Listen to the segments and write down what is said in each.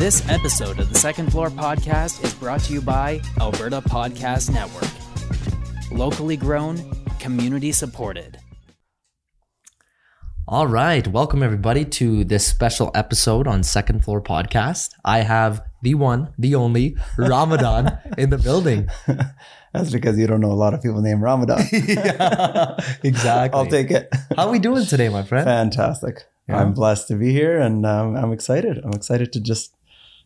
This episode of the Second Floor Podcast is brought to you by Alberta Podcast Network. Locally grown, community supported. All right. Welcome, everybody, to this special episode on Second Floor Podcast. I have the one, the only Ramadan in the building. That's because you don't know a lot of people named Ramadan. yeah, exactly. I'll take it. How are we doing today, my friend? Fantastic. Yeah. I'm blessed to be here and um, I'm excited. I'm excited to just,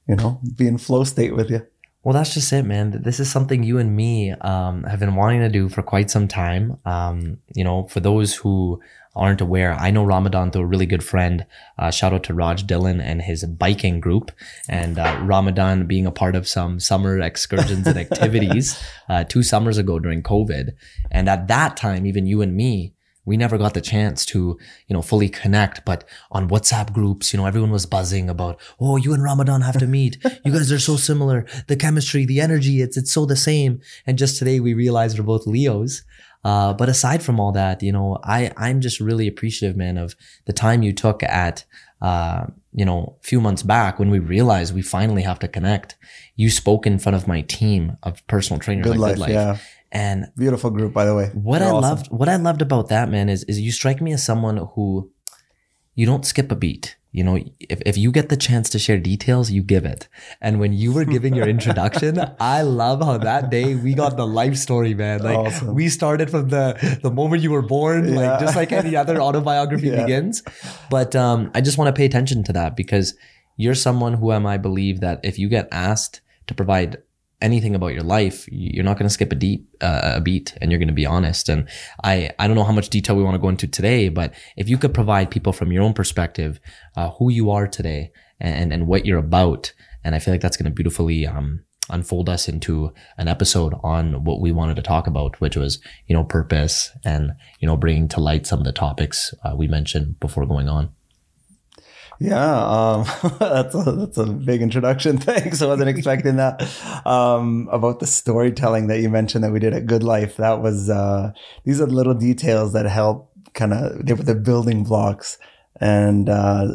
you know, be in flow state with you. Well, that's just it, man. This is something you and me um, have been wanting to do for quite some time. Um, you know, for those who aren't aware, I know Ramadan through a really good friend. Uh, shout out to Raj Dillon and his biking group, and uh, Ramadan being a part of some summer excursions and activities uh, two summers ago during COVID. And at that time, even you and me, we never got the chance to, you know, fully connect, but on WhatsApp groups, you know, everyone was buzzing about, oh, you and Ramadan have to meet. You guys are so similar. The chemistry, the energy, it's, it's so the same. And just today we realized we're both Leos. Uh, but aside from all that, you know, I, I'm just really appreciative, man, of the time you took at, uh, you know, a few months back when we realized we finally have to connect. You spoke in front of my team of personal trainers Good at life, Good Life. yeah. And Beautiful group, by the way. what They're I awesome. loved, what I loved about that man is, is you strike me as someone who you don't skip a beat. You know, if, if you get the chance to share details, you give it. And when you were giving your introduction, I love how that day we got the life story, man. Like Awesome. we started from the, the moment you were born, Yeah. like just like any other autobiography Yeah. begins. But, um, I just want to pay attention to that because you're someone who am I believe that if you get asked to provide anything about your life, you're not going to skip a deep uh, a beat, and you're going to be honest. And I I don't know how much detail we want to go into today, but if you could provide people from your own perspective uh, who you are today and and what you're about, and I feel like that's going to beautifully um, unfold us into an episode on what we wanted to talk about, which was you know purpose and you know bringing to light some of the topics uh, we mentioned before going on. Yeah, um, that's a, that's a big introduction. Thanks. I wasn't expecting that. Um, about the storytelling that you mentioned that we did at Good Life, that was uh, these are little details that help kind of they were the building blocks, and uh,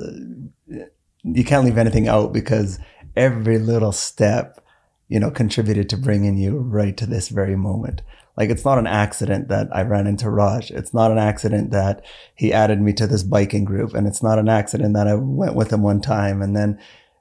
you can't leave anything out because every little step, you know, contributed to bringing you right to this very moment. Like it's not an accident that I ran into Raj. It's not an accident that he added me to this biking group. And it's not an accident that I went with him one time. And then,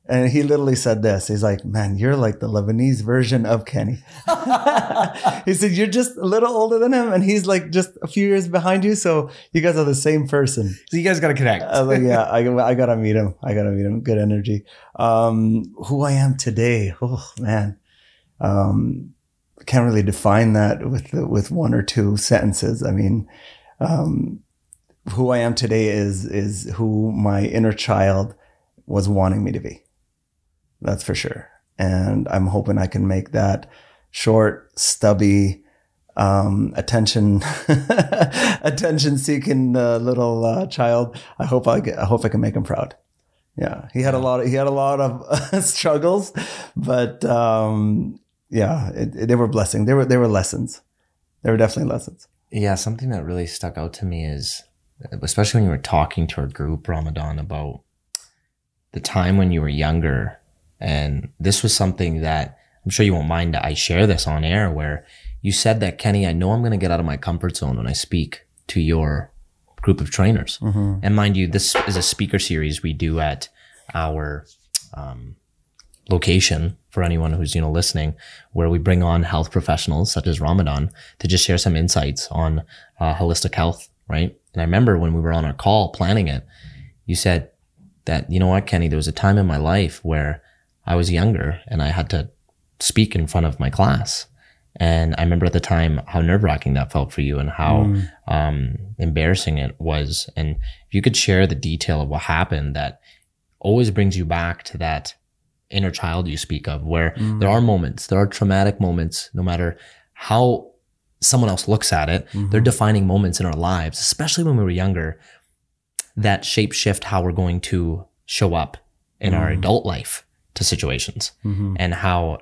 and he literally said this. He's like, man, you're like the Lebanese version of Kenny. he said, you're just a little older than him. And he's like just a few years behind you. So you guys are the same person. So you guys got to connect. I was like, yeah, I, I gotta meet him. I gotta meet him. Good energy. Um, who I am today. Oh man. Um, can't really define that with, with one or two sentences. I mean, um, who I am today is, is who my inner child was wanting me to be. That's for sure. And I'm hoping I can make that short, stubby, um, attention, attention seeking uh, little uh, child. I hope I get, I hope I can make him proud. Yeah, he had a lot. Of, he had a lot of struggles, but um, yeah, it, it- they were blessing. They were they were lessons. They were definitely lessons. Yeah, something that really stuck out to me is, especially when you were talking to our group, Ramadan, about the time when you were younger. And this was something that I'm sure you won't mind that I share this on air, where you said that, Kenny, I know I'm going to get out of my comfort zone when I speak to your group of trainers. And mind you, this is a speaker series we do at our um, location for anyone who's you know listening, where we bring on health professionals such as Ramadan to just share some insights on uh, holistic health, right? And I remember when we were on our call planning it, you said that you know what, Kenny, there was a time in my life where I was younger and I had to speak in front of my class. And I remember at the time how nerve wracking that felt for you and how um, embarrassing it was. And if you could share the detail of what happened that always brings you back to that inner child you speak of, where mm. there are moments, there are traumatic moments, no matter how someone else looks at it, mm-hmm. they're defining moments in our lives, especially when we were younger, that shape shift how we're going to show up in our mm. adult life to situations. Mm-hmm. And how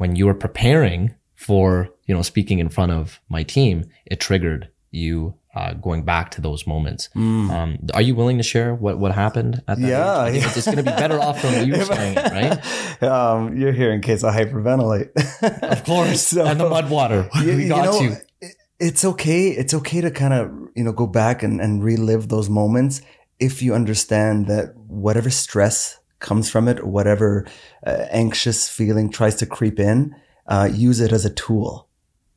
when you were preparing for you know speaking in front of my team it triggered you uh, going back to those moments. Um, are you willing to share what, what happened at that Yeah, age? I think yeah. it's going to be better off from you sharing it, right? um, you're here in case I hyperventilate. Of course. So- and the mud water. you, we you got know, you. It's okay. It's okay to kind of, you know, go back and, and relive those moments if you understand that whatever stress comes from it or whatever uh, anxious feeling tries to creep in, uh, use it as a tool,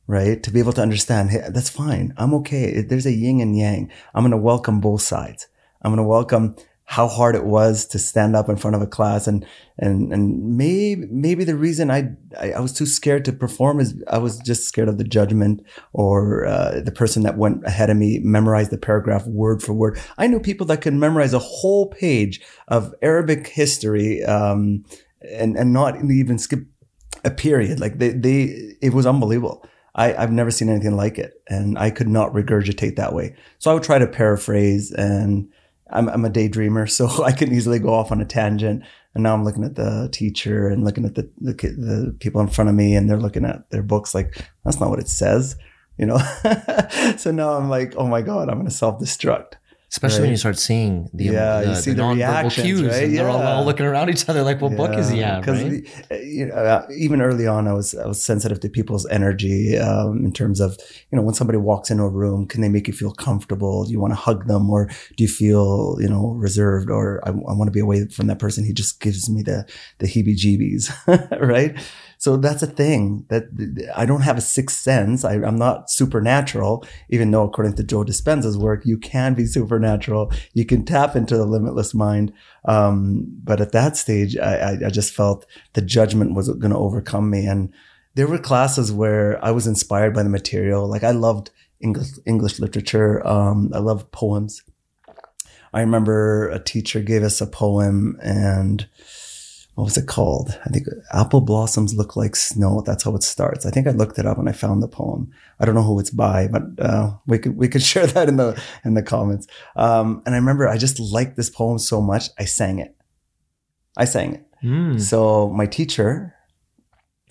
right? To be able to understand, hey, that's fine. I'm okay. There's a yin and yang. I'm going to welcome both sides. I'm going to welcome how hard it was to stand up in front of a class and and and maybe maybe the reason I I, I was too scared to perform is I was just scared of the judgment or uh, the person that went ahead of me memorized the paragraph word for word. I knew people that could memorize a whole page of Arabic history um, and and not even skip a period. Like they they it was unbelievable. I, I've never seen anything like it, and I could not regurgitate that way. So I would try to paraphrase, and I'm, I'm a daydreamer, so I can easily go off on a tangent. And now I'm looking at the teacher and looking at the the, the people in front of me, and they're looking at their books like that's not what it says, you know. so now I'm like, oh my god, I'm going to self destruct. Especially when you start seeing the, Yeah, the, you see the nonverbal reactions, cues, right? and they're all, all looking around each other like, "What book is he at?" Because Right? you know, uh, even early on, I was I was sensitive to people's energy um, in terms of you know when somebody walks into a room, can they make you feel comfortable? Do you want to hug them, or do you feel you know reserved, or I, I want to be away from that person? He just gives me the the heebie-jeebies, right? So that's a thing that I don't have a sixth sense. I, I'm not supernatural, even though according to Joe Dispenza's work, you can be supernatural. You can tap into the limitless mind. Um, but at that stage, I, I, I just felt the judgment was going to overcome me. And there were classes where I was inspired by the material. Like I loved English, English literature. Um, I loved poems. I remember a teacher gave us a poem and what was it called? I think apple blossoms look like snow. That's how it starts. I think I looked it up and I found the poem. I don't know who it's by, but uh, we could we could share that in the in the comments. Um, and I remember I just liked this poem so much, I sang it. I sang it. Mm. So my teacher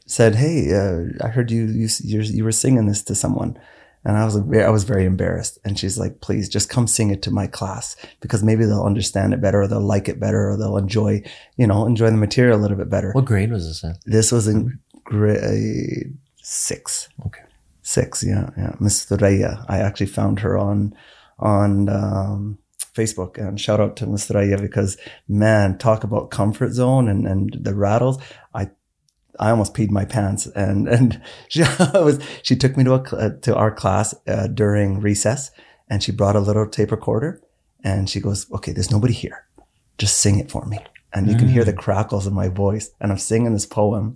said, "Hey, uh, I heard you you you're, you were singing this to someone," and I was like, I was very embarrassed. And she's like, "Please, just come sing it to my class because maybe they'll understand it better, or they'll like it better, or they'll enjoy you know enjoy the material a little bit better." What grade was this in? This was in grade six. Okay. Six, yeah, yeah. Miss Thuraya. I actually found her on on um, Facebook, and shout out to Miss Thuraya because man, talk about comfort zone and and the rattles. I I almost peed my pants, and and she was she took me to a uh, to our class uh, during recess, and she brought a little tape recorder, and she goes, "Okay, there's nobody here, just sing it for me." And you can hear the crackles in my voice, and I'm singing this poem,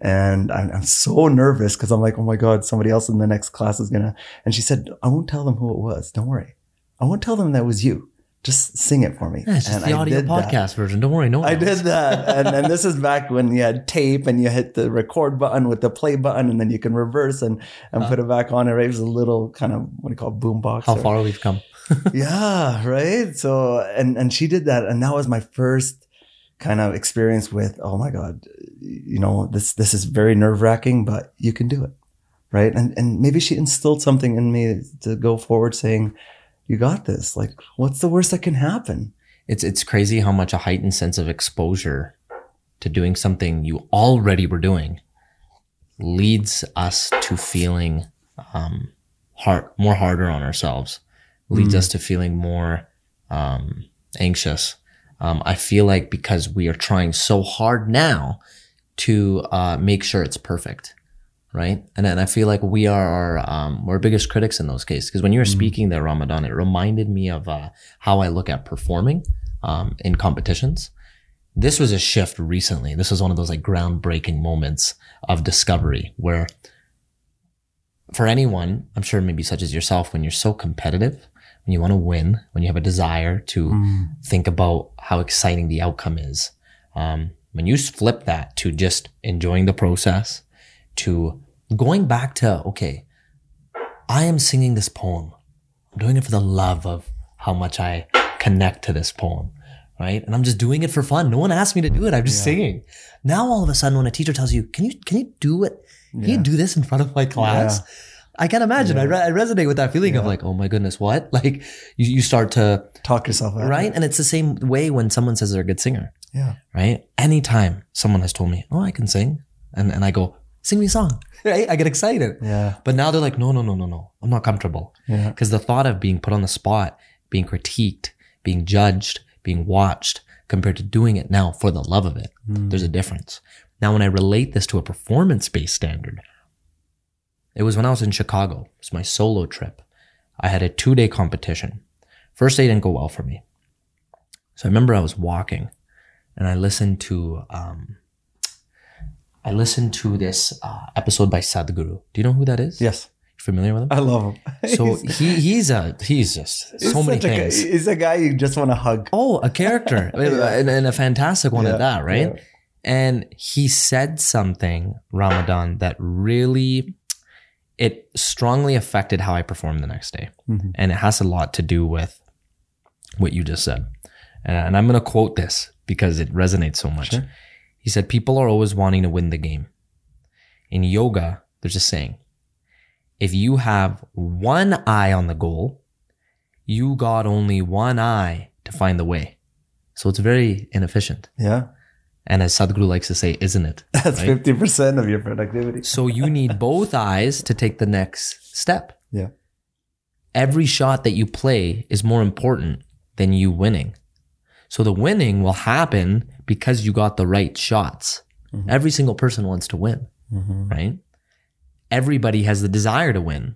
and I'm, I'm so nervous because I'm like, "Oh my god, somebody else in the next class is gonna." And she said, "I won't tell them who it was. Don't worry, I won't tell them that was you. Just sing it for me." Yeah, it's just And the I audio did that. podcast version. Don't worry, no I else. did that. And, and this is back when you had tape and you hit the record button with the play button and then you can reverse and, and put it back on. It was a little kind of, what do you call it, boombox. How or- far we've come. yeah, right. So, and, and she did that. And that was my first kind of experience with, oh my God, you know, this, this is very nerve wracking, but you can do it. Right. And, and maybe she instilled something in me to go forward saying, you got this. Like, what's the worst that can happen? It's it's crazy how much a heightened sense of exposure to doing something you already were doing leads us to feeling um, hard, more harder on ourselves. Leads us to feeling more um, anxious. Um, I feel like because we are trying so hard now to uh, make sure it's perfect, right? And then I feel like we are our um, we're biggest critics in those cases. Because when you were speaking there, Ramadan, it reminded me of uh, how I look at performing um, in competitions. This was a shift recently. This was one of those like groundbreaking moments of discovery where for anyone, I'm sure maybe such as yourself, when you're so competitive, when you want to win, when you have a desire to think about how exciting the outcome is, um, when you flip that to just enjoying the process, to going back to, okay, I am singing this poem. I'm doing it for the love of how much I connect to this poem, right? And I'm just doing it for fun. No one asked me to do it. I'm just singing. Now all of a sudden, when a teacher tells you, "Can you can you do it? Can you do this in front of my class?" I can't imagine. I, re- I resonate with that feeling of like, oh my goodness, what? Like you, you start to, Talk yourself out. right? And it's the same way when someone says they're a good singer, Yeah. right? Anytime someone has told me, oh, I can sing. And, and I go, sing me a song, right? I get excited. Yeah. But now they're like, no, no, no, no, no. I'm not comfortable. Yeah. Because the thought of being put on the spot, being critiqued, being judged, being watched, compared to doing it now for the love of it, there's a difference. Now, when I relate this to a performance based standard, it was when I was in Chicago. It was my solo trip. I had a two day competition. First day didn't go well for me. So I remember I was walking and I listened to, um, I listened to this uh, episode by Sadhguru. Do you know who that is? Yes. You familiar with him? I love him. So He's- he he's a he's just he's so many such a things. he's a guy you just want to hug. Oh, a character and, and a fantastic one Yeah, at that, right? yeah. And he said something Ramadan that really it strongly affected how I performed the next day, Mhm. and it has a lot to do with what you just said. And, and I'm going to quote this because it resonates so much. Sure. He said, "People are always wanting to win the game. In yoga, there's a saying: if you have one eye on the goal, you got only one eye to find the way. So it's very inefficient. Yeah. And as Sadhguru likes to say, isn't it? That's Right? 50% of your productivity. So you need both eyes to take the next step. Yeah. Every shot that you play is more important than you winning. So the winning will happen because you got the right shots. Every single person wants to win, Mhm. right? Everybody has the desire to win,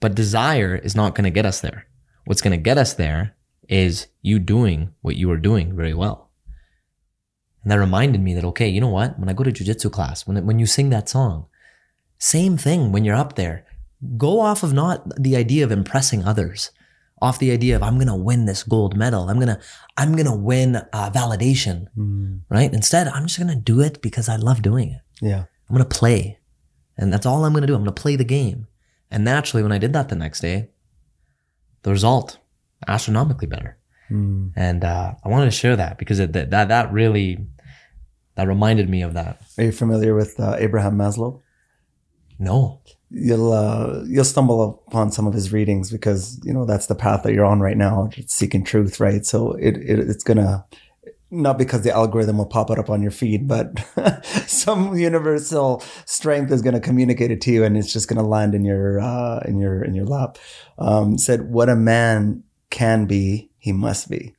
but desire is not going to get us there. What's going to get us there is you doing what you are doing very well. And that reminded me that, okay, you know what? When I go to jujitsu class, when, when you sing that song, same thing when you're up there. Go off of not the idea of impressing others, off the idea of I'm going to win this gold medal. I'm going to, I'm going to win uh, validation, Mm. right? Instead, I'm just going to do it because I love doing it. Yeah. I'm going to play. And that's all I'm going to do. I'm going to play the game. And naturally, when I did that the next day, the result astronomically better. Mm. And uh, I wanted to share that because it, that, that that really that reminded me of that. Are you familiar with uh, Abraham Maslow? No, You'll uh, you'll stumble upon some of his readings because you know that's the path that you're on right now, seeking truth, right? So it, it it's gonna not because the algorithm will pop it up on your feed, but some universal strength is going to communicate it to you, and it's just going to land in your uh, in your in your lap. Um, said, "What a man can be, he must be."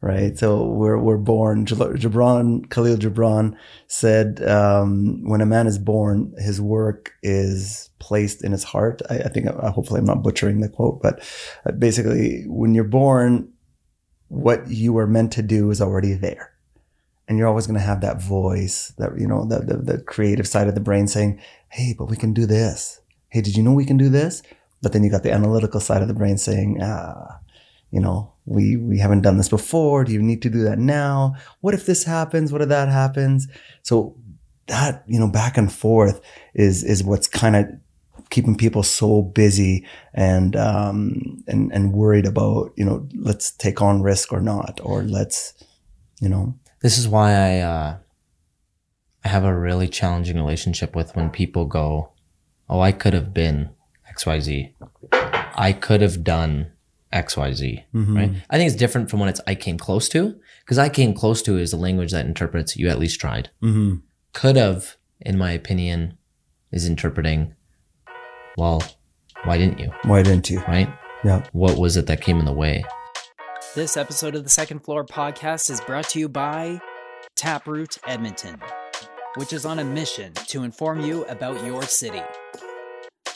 Right. So we're we're born. Gibran Khalil Gibran said, um, "When a man is born, his work is placed in his heart." I, I think, uh, hopefully, I'm not butchering the quote, but uh, basically, when you're born, what you were meant to do is already there. And you're always going to have that voice, that, you know, the, the, the creative side of the brain saying, Hey, but we can do this. Hey, did you know we can do this? But then you got the analytical side of the brain saying, ah, you know, we, we haven't done this before. Do you need to do that now? What if this happens? What if that happens? So that, you know, back and forth is, is what's kind of keeping people so busy and um and and worried about you know let's take on risk or not or let's you know this is why I uh, I have a really challenging relationship with when people go, "Oh, I could have been X Y Z. I could have done X Y Z." Right? I think it's different from when it's "I came close to," because "I came close to" is a language that interprets "you at least tried." mm-hmm. Could have, in my opinion, is interpreting, "Well, why didn't you?" why didn't you Right? yeah What was it that came in the way? This episode of the Second Floor podcast is brought to you by Taproot Edmonton, which is on a mission to inform you about your city.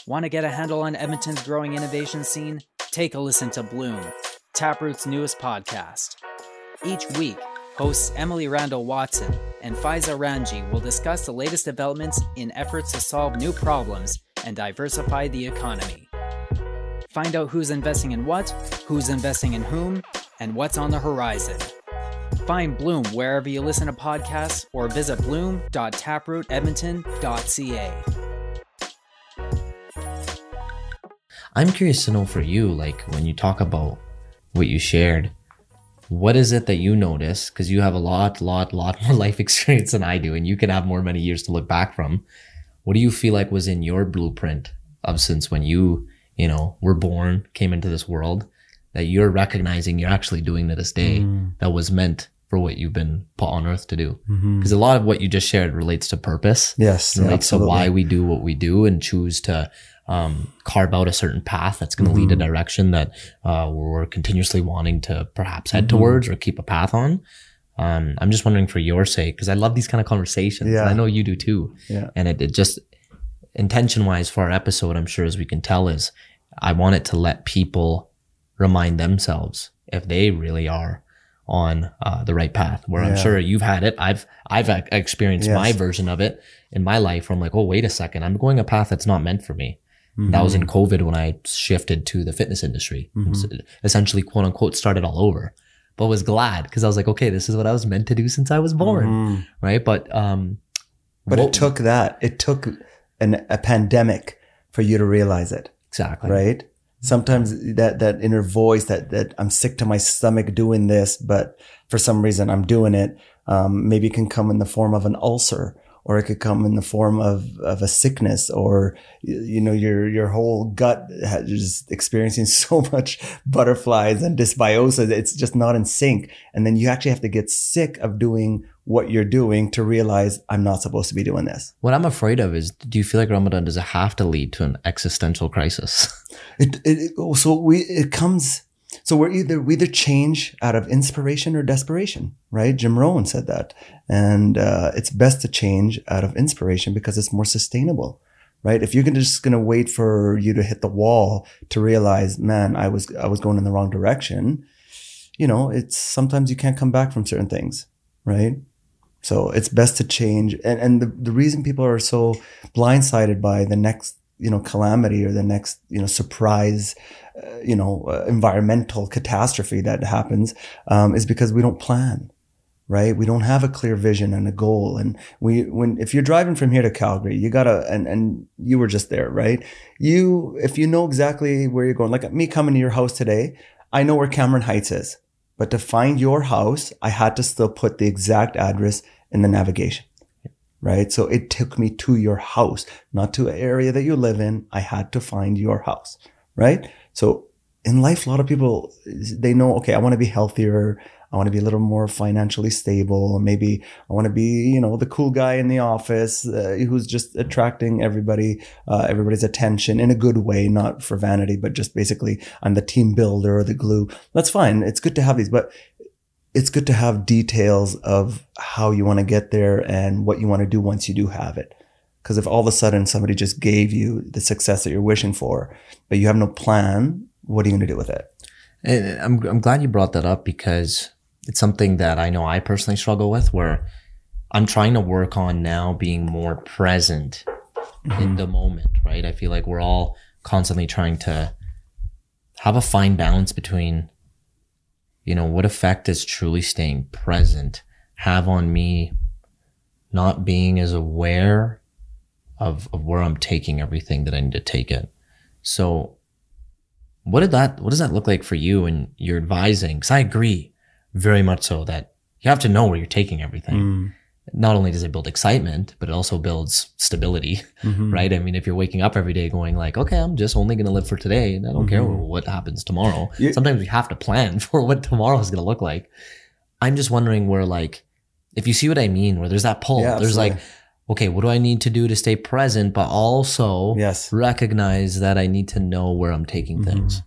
Want to get a handle on Edmonton's growing innovation scene? Take a listen to Bloom, Taproot's newest podcast. Each week, hosts Emily Rendell-Watson and Faaiza Ramji will discuss the latest developments in efforts to solve new problems and diversify the economy. Find out who's investing in what, who's investing in whom, and what's on the horizon. Find Bloom wherever you listen to podcasts or visit bloom.taprootedmonton.ca. I'm curious to know for you, like when you talk about what you shared, what is it that you notice? Because you have a lot, lot, lot more life experience than I do, and you can have more many years to look back from. What do you feel like was in your blueprint of since when you, you know, were born, came into this world, that you're recognizing you're actually doing to this day Mm. that was meant for what you've been put on earth to do. Because a lot of what you just shared relates to purpose, Yes. relates to why we do what we do and choose to um, carve out a certain path that's going to lead a direction that uh, we're continuously wanting to perhaps head Mhm. towards or keep a path on. Um, I'm just wondering for your sake, because I love these kind of conversations. Yeah. and I know you do too. Yeah. And it, it just, intention wise for our episode, I'm sure as we can tell is I want it to let people remind themselves if they really are on uh, the right path where I'm sure you've had it. I've, I've experienced Yes. my version of it in my life where I'm like, oh, wait a second. I'm going a path that's not meant for me. That was in COVID when I shifted to the fitness industry, Mhm. essentially quote unquote started all over, but was glad because I was like, okay, this is what I was meant to do since I was born. Mhm. Right. But, um, But what- it took that. It took an, a pandemic for you to realize it. exactly. right? Sometimes that that inner voice that that I'm sick to my stomach doing this, but for some reason I'm doing it. Um, maybe it can come in the form of an ulcer, or it could come in the form of of a sickness, or you know your your whole gut is experiencing so much butterflies and dysbiosis. It's just not in sync, and then you actually have to get sick of doing what you're doing to realize I'm not supposed to be doing this. What I'm afraid of is, do you feel like Ramadan does it have to lead to an existential crisis? It, it, it- so we it comes so we're either we either change out of inspiration or desperation, right? Jim Rohn said that, and uh, it's best to change out of inspiration because it's more sustainable, right? If you're gonna, just going to wait for you to hit the wall to realize, man, I was I was going in the wrong direction, you know, it's sometimes you can't come back from certain things, right? So it's best to change, and and the, the reason people are so blindsided by the next you know calamity or the next you know surprise uh, you know uh, environmental catastrophe that happens um, is because we don't plan right? We don't have a clear vision and a goal. And we when if you're driving from here to calgary you gotta and and you were just there right? You if you know exactly where you're going like me coming to your house today i know where cameron heights is. But to find your house i had to still put the exact address in the navigation right? So it took me to your house, not to an area that you live in. I had to find your house, right? So in life, a lot of people, they know, okay, I want to be healthier. I want to be a little more financially stable. Maybe I want to be, you know, the cool guy in the office uh, who's just attracting everybody, uh, everybody's attention in a good way, not for vanity, but just basically I'm the team builder or the glue. That's fine. It's good to have these, but it's good to have details of how you want to get there and what you want to do once you do have it. Because if all of a sudden somebody just gave you the success that you're wishing for, but you have no plan, what are you going to do with it? And I'm, I'm glad you brought that up because it's something that I know I personally struggle with where I'm trying to work on now being more present in mm-hmm. the moment, right? I feel like we're all constantly trying to have a fine balance between, you know, what effect does truly staying present have on me not being as aware of, of where I'm taking everything that I need to take it. So what did that, what does that look like for you and you're advising? Cause I agree very much so that you have to know where you're taking everything. Mm. Not only does it build excitement, but it also builds stability, Mhm. right? I mean, if you're waking up every day going like, okay, I'm just only going to live for today and I don't care Mhm. what happens tomorrow. Yeah. Sometimes we have to plan for what tomorrow is going to look like. I'm just wondering where like, if you see what I mean, where there's that pull, Yeah, there's like, okay, what do I need to do to stay present, but also Yes. recognize that I need to know where I'm taking Mhm. things.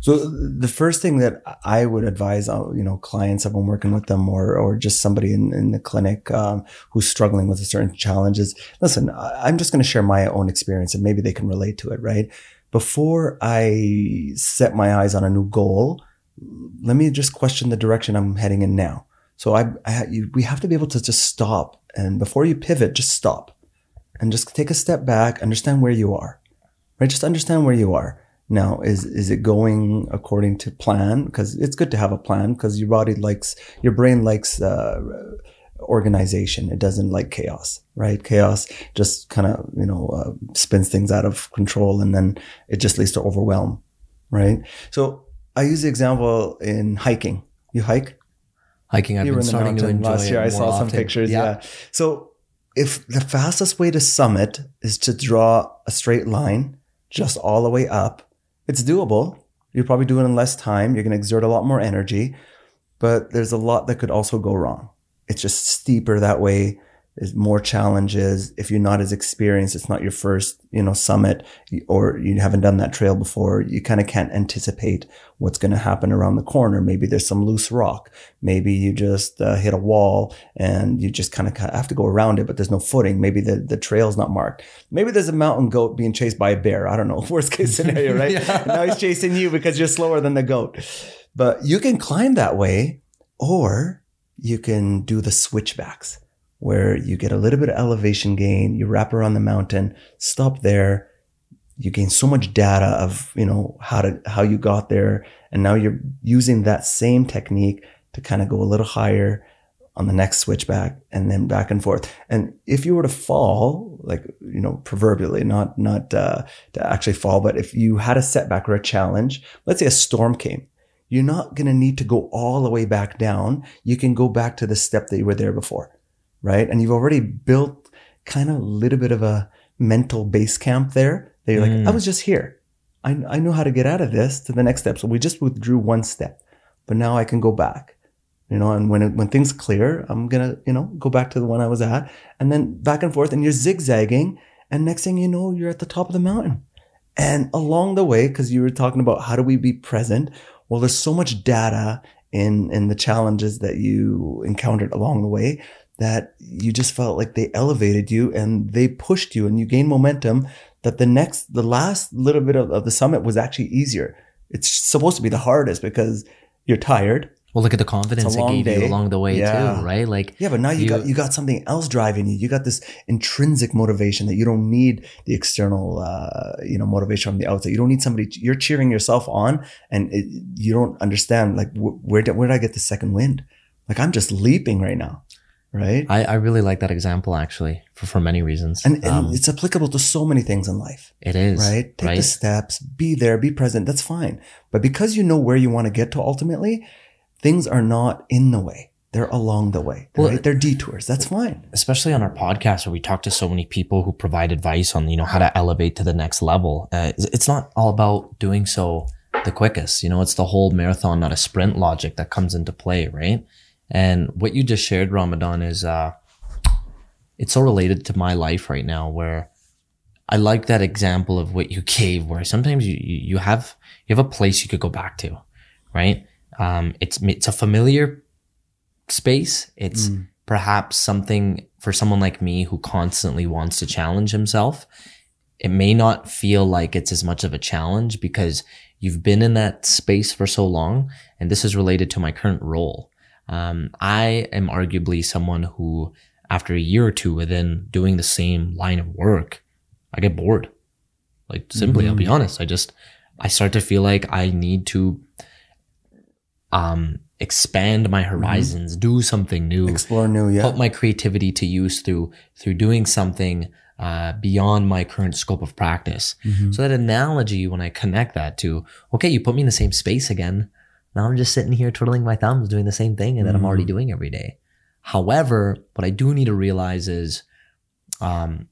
So the first thing that I would advise, uh, you know, clients if I'm working with them or, or just somebody in, in the clinic um, who's struggling with a certain challenge is, listen, I'm just going to share my own experience and maybe they can relate to it, right? Before I set my eyes on a new goal, let me just question the direction I'm heading in now. So I, I you, we have to be able to just stop and before you pivot, just stop and just take a step back, understand where you are, right? Just understand where you are. Now, is is it going according to plan? Because it's good to have a plan because your body likes, your brain likes uh, organization. It doesn't like chaos, right? Chaos just kind of you know uh, spins things out of control, and then it just leads to overwhelm, right? So I use the example in hiking. You hike, Hiking, I've you been starting to enjoy last year. I saw some often. pictures. Yeah. So if the fastest way to summit is to draw a straight line, just all the way up. It's doable. You'll probably do it in less time. You're going to exert a lot more energy, but there's a lot that could also go wrong. It's just steeper that way. There's more challenges. If you're not as experienced, it's not your first, you know, summit or you haven't done that trail before. You kind of can't anticipate what's going to happen around the corner. Maybe there's some loose rock. Maybe you just uh, hit a wall and you just kind of have to go around it, but there's no footing. Maybe the, the trail's not marked. Maybe there's a mountain goat being chased by a bear. I don't know. Worst case scenario, right? yeah. Now he's chasing you because you're slower than the goat. But you can climb that way or you can do the switchbacks where you get a little bit of elevation gain, you wrap around the mountain, stop there, you gain so much data of, you know, how to, how you got there. And now you're using that same technique to kind of go a little higher on the next switchback and then back and forth. And if you were to fall, like, you know, proverbially, not, not, uh, to actually fall, but if you had a setback or a challenge, let's say a storm came, you're not going to need to go all the way back down. You can go back to the step that you were there before right? And you've already built kind of a little bit of a mental base camp there. That you're mm. like, I was just here. I, I know how to get out of this to the next step. So we just withdrew one step, but now I can go back, you know, and when, it, when things clear, I'm going to, you know, go back to the one I was at and then back and forth and you're zigzagging. And next thing you know, you're at the top of the mountain. And along the way, cause you were talking about how do we be present? Well, there's so much data in, in the challenges that you encountered along the way that you just felt like they elevated you and they pushed you and you gained momentum that the next, the last little bit of, of the summit was actually easier. It's supposed to be the hardest because you're tired. Well, look at the confidence it gave day. you along the way yeah. too, right? Like, yeah, but now you, you, got you got something else driving you. You got this intrinsic motivation that you don't need the external, uh, you know, motivation from the outside. You don't need somebody. You're cheering yourself on, and it, you don't understand like wh- where did where did I get the second wind? Like I'm just leaping right now right? I, I really like that example actually for, for many reasons. And, and um, it's applicable to so many things in life. It is. Right? Take right? the steps, be there, be present. That's fine. But because you know where you want to get to ultimately, things are not in the way. They're along the way, well, right? They're detours. That's fine. Especially on our podcast where we talk to so many people who provide advice on, you know, how to elevate to the next level. Uh, it's not all about doing so the quickest. You know, it's the whole marathon, not a sprint logic that comes into play, right? And what you just shared, Ramadan, is uh, it's so related to my life right now where I like that example of what you gave where sometimes you, you have, you have a place you could go back to, right? Um, it's, it's a familiar space. It's mm. perhaps something for someone like me who constantly wants to challenge himself. It may not feel like it's as much of a challenge because you've been in that space for so long. And this is related to my current role. Um, I am arguably someone who, after a year or two within doing the same line of work, I get bored. Like simply, mm-hmm. I'll be mm. honest. I just, I start to feel like I need to, um, expand my mm-hmm. horizons, mm-hmm. do something new, explore new, yeah. Put my creativity to use through, through doing something, uh, beyond my current scope of practice. Mm-hmm. So that analogy, when I connect that to, okay, you put me in the same space again. Now I'm just sitting here twiddling my thumbs doing the same thing and that mm. I'm already mm. doing every day. However, what I do need to realize is, um,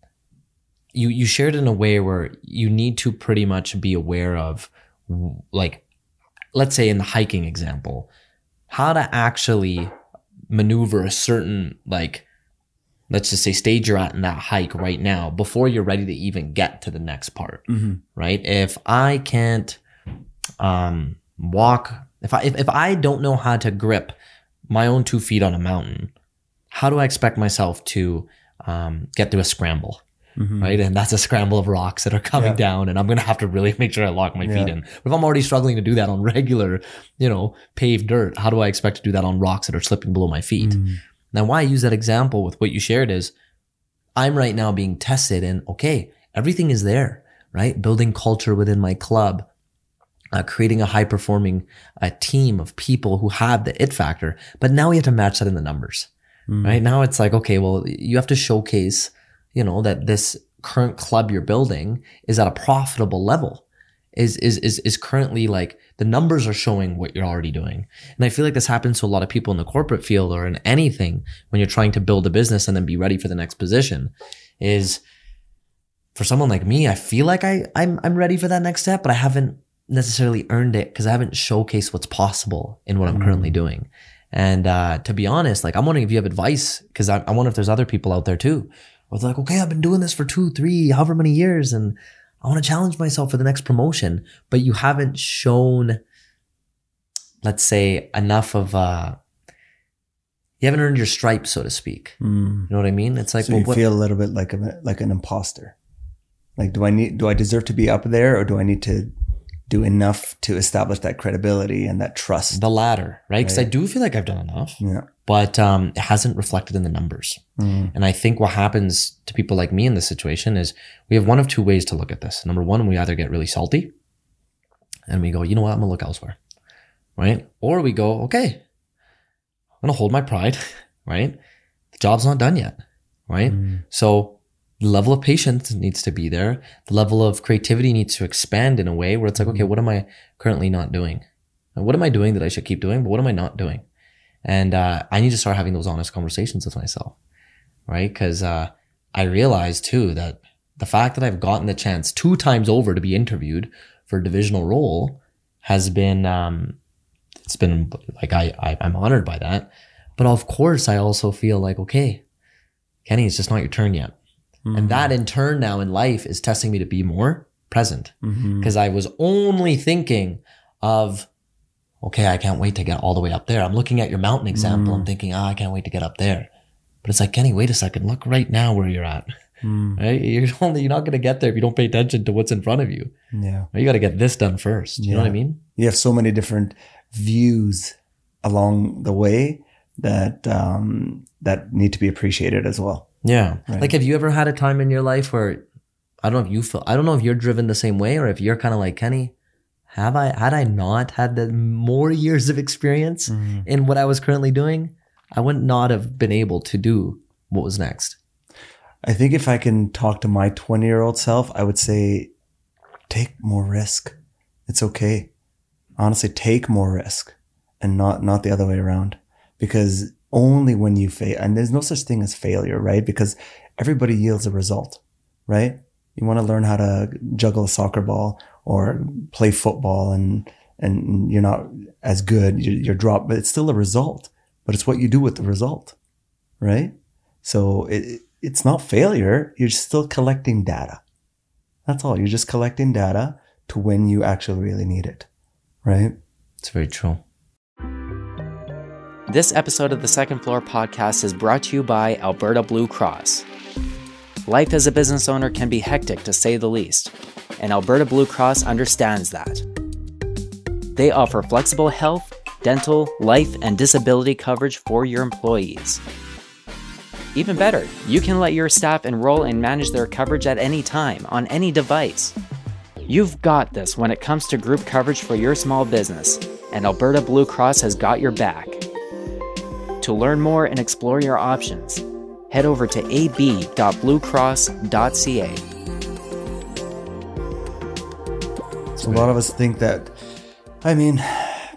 you, you shared in a way where you need to pretty much be aware of like, let's say in the hiking example, how to actually maneuver a certain like, let's just say stage you're at in that hike right now before you're ready to even get to the next part, mm-hmm. right? If I can't, um, walk if I if, if I don't know how to grip my own two feet on a mountain, how do I expect myself to um, get through a scramble? Mm-hmm. Right. And that's a scramble of rocks that are coming yeah. down. And I'm going to have to really make sure I lock my yeah. feet in. But if I'm already struggling to do that on regular, you know, paved dirt, how do I expect to do that on rocks that are slipping below my feet? Mm-hmm. Now, why I use that example with what you shared is I'm right now being tested and okay, everything is there, right? Building culture within my club, uh, creating a high performing uh, team of people who have the it factor. But now we have to match that in the numbers, mm. right? Now it's like, okay, well, you have to showcase, you know, that this current club you're building is at a profitable level. Is, is, is, is currently like the numbers are showing what you're already doing. And I feel like this happens to a lot of people in the corporate field or in anything when you're trying to build a business and then be ready for the next position is for someone like me, I feel like I I'm I'm ready for that next step, but I haven't necessarily earned it because I haven't showcased what's possible in what I'm currently doing. And uh, to be honest, like I'm wondering if you have advice because I, I wonder if there's other people out there too. Where they're like, okay, I've been doing this for two, three, however many years, and I want to challenge myself for the next promotion, but you haven't shown, let's say, enough of uh you haven't earned your stripes, so to speak. Mm. You know what I mean? It's like, so well, you what, feel a little bit like a, like an imposter. Like, do I need? Do I deserve to be up there, or do I need to do enough to establish that credibility and that trust? the latter, right? Because I do feel like I've done enough, Yeah. but um, it hasn't reflected in the numbers. Mm. And I think what happens to people like me in this situation is we have one of two ways to look at this. Number one, we either get really salty and we go, you know what, I'm gonna look elsewhere. Right? Or we go, okay, I'm gonna hold my pride, right? The job's not done yet. Right? Mm. So the level of patience needs to be there. The level of creativity needs to expand in a way where it's like, okay, what am I currently not doing? And what am I doing that I should keep doing? But what am I not doing? And uh, I need to start having those honest conversations with myself, right? Because uh, I realized too that the fact that I've gotten the chance two times over to be interviewed for a divisional role has been, um, it's been like I, I I'm honored by that. But of course, I also feel like okay, Kenny, it's just not your turn yet. And that in turn now in life is testing me to be more present because I was only thinking of, okay, I can't wait to get all the way up there. I'm looking at your mountain example. I'm thinking, oh, I can't wait to get up there. But it's like, Kenny, wait a second. Look right now where you're at. Mm. Right? You're only, you're not going to get there if you don't pay attention to what's in front of you. Yeah. You got to get this done first. You know what I mean? You have so many different views along the way that um, that need to be appreciated as well. Yeah. Right. Like, have you ever had a time in your life where I don't know if you feel, I don't know if you're driven the same way or if you're kind of like, Kenny, have I, had I not had the more years of experience mm-hmm. in what I was currently doing, I would not have been able to do what was next. I think if I can talk to my 20 year old self, I would say take more risk. It's okay. Honestly, take more risk and not, not the other way around because only when you fail, and there's no such thing as failure, right? Because everybody yields a result, right? You want to learn how to juggle a soccer ball or play football and, and you're not as good, you- you're dropped, but it's still a result, but it's what you do with the result, right? So it, it's not failure. You're still collecting data. That's all. You're just collecting data to when you actually really need it. Right? It's very true. This episode of the Second Floor podcast is brought to you by Alberta Blue Cross. Life as a business owner can be hectic to say the least, and Alberta Blue Cross understands that. They offer flexible health, dental, life, and disability coverage for your employees. Even better, you can let your staff enroll and manage their coverage at any time on any device. You've got this when it comes to group coverage for your small business, and Alberta Blue Cross has got your back. To learn more and explore your options, head over to ab.bluecross.ca. So a lot of us think that, I mean,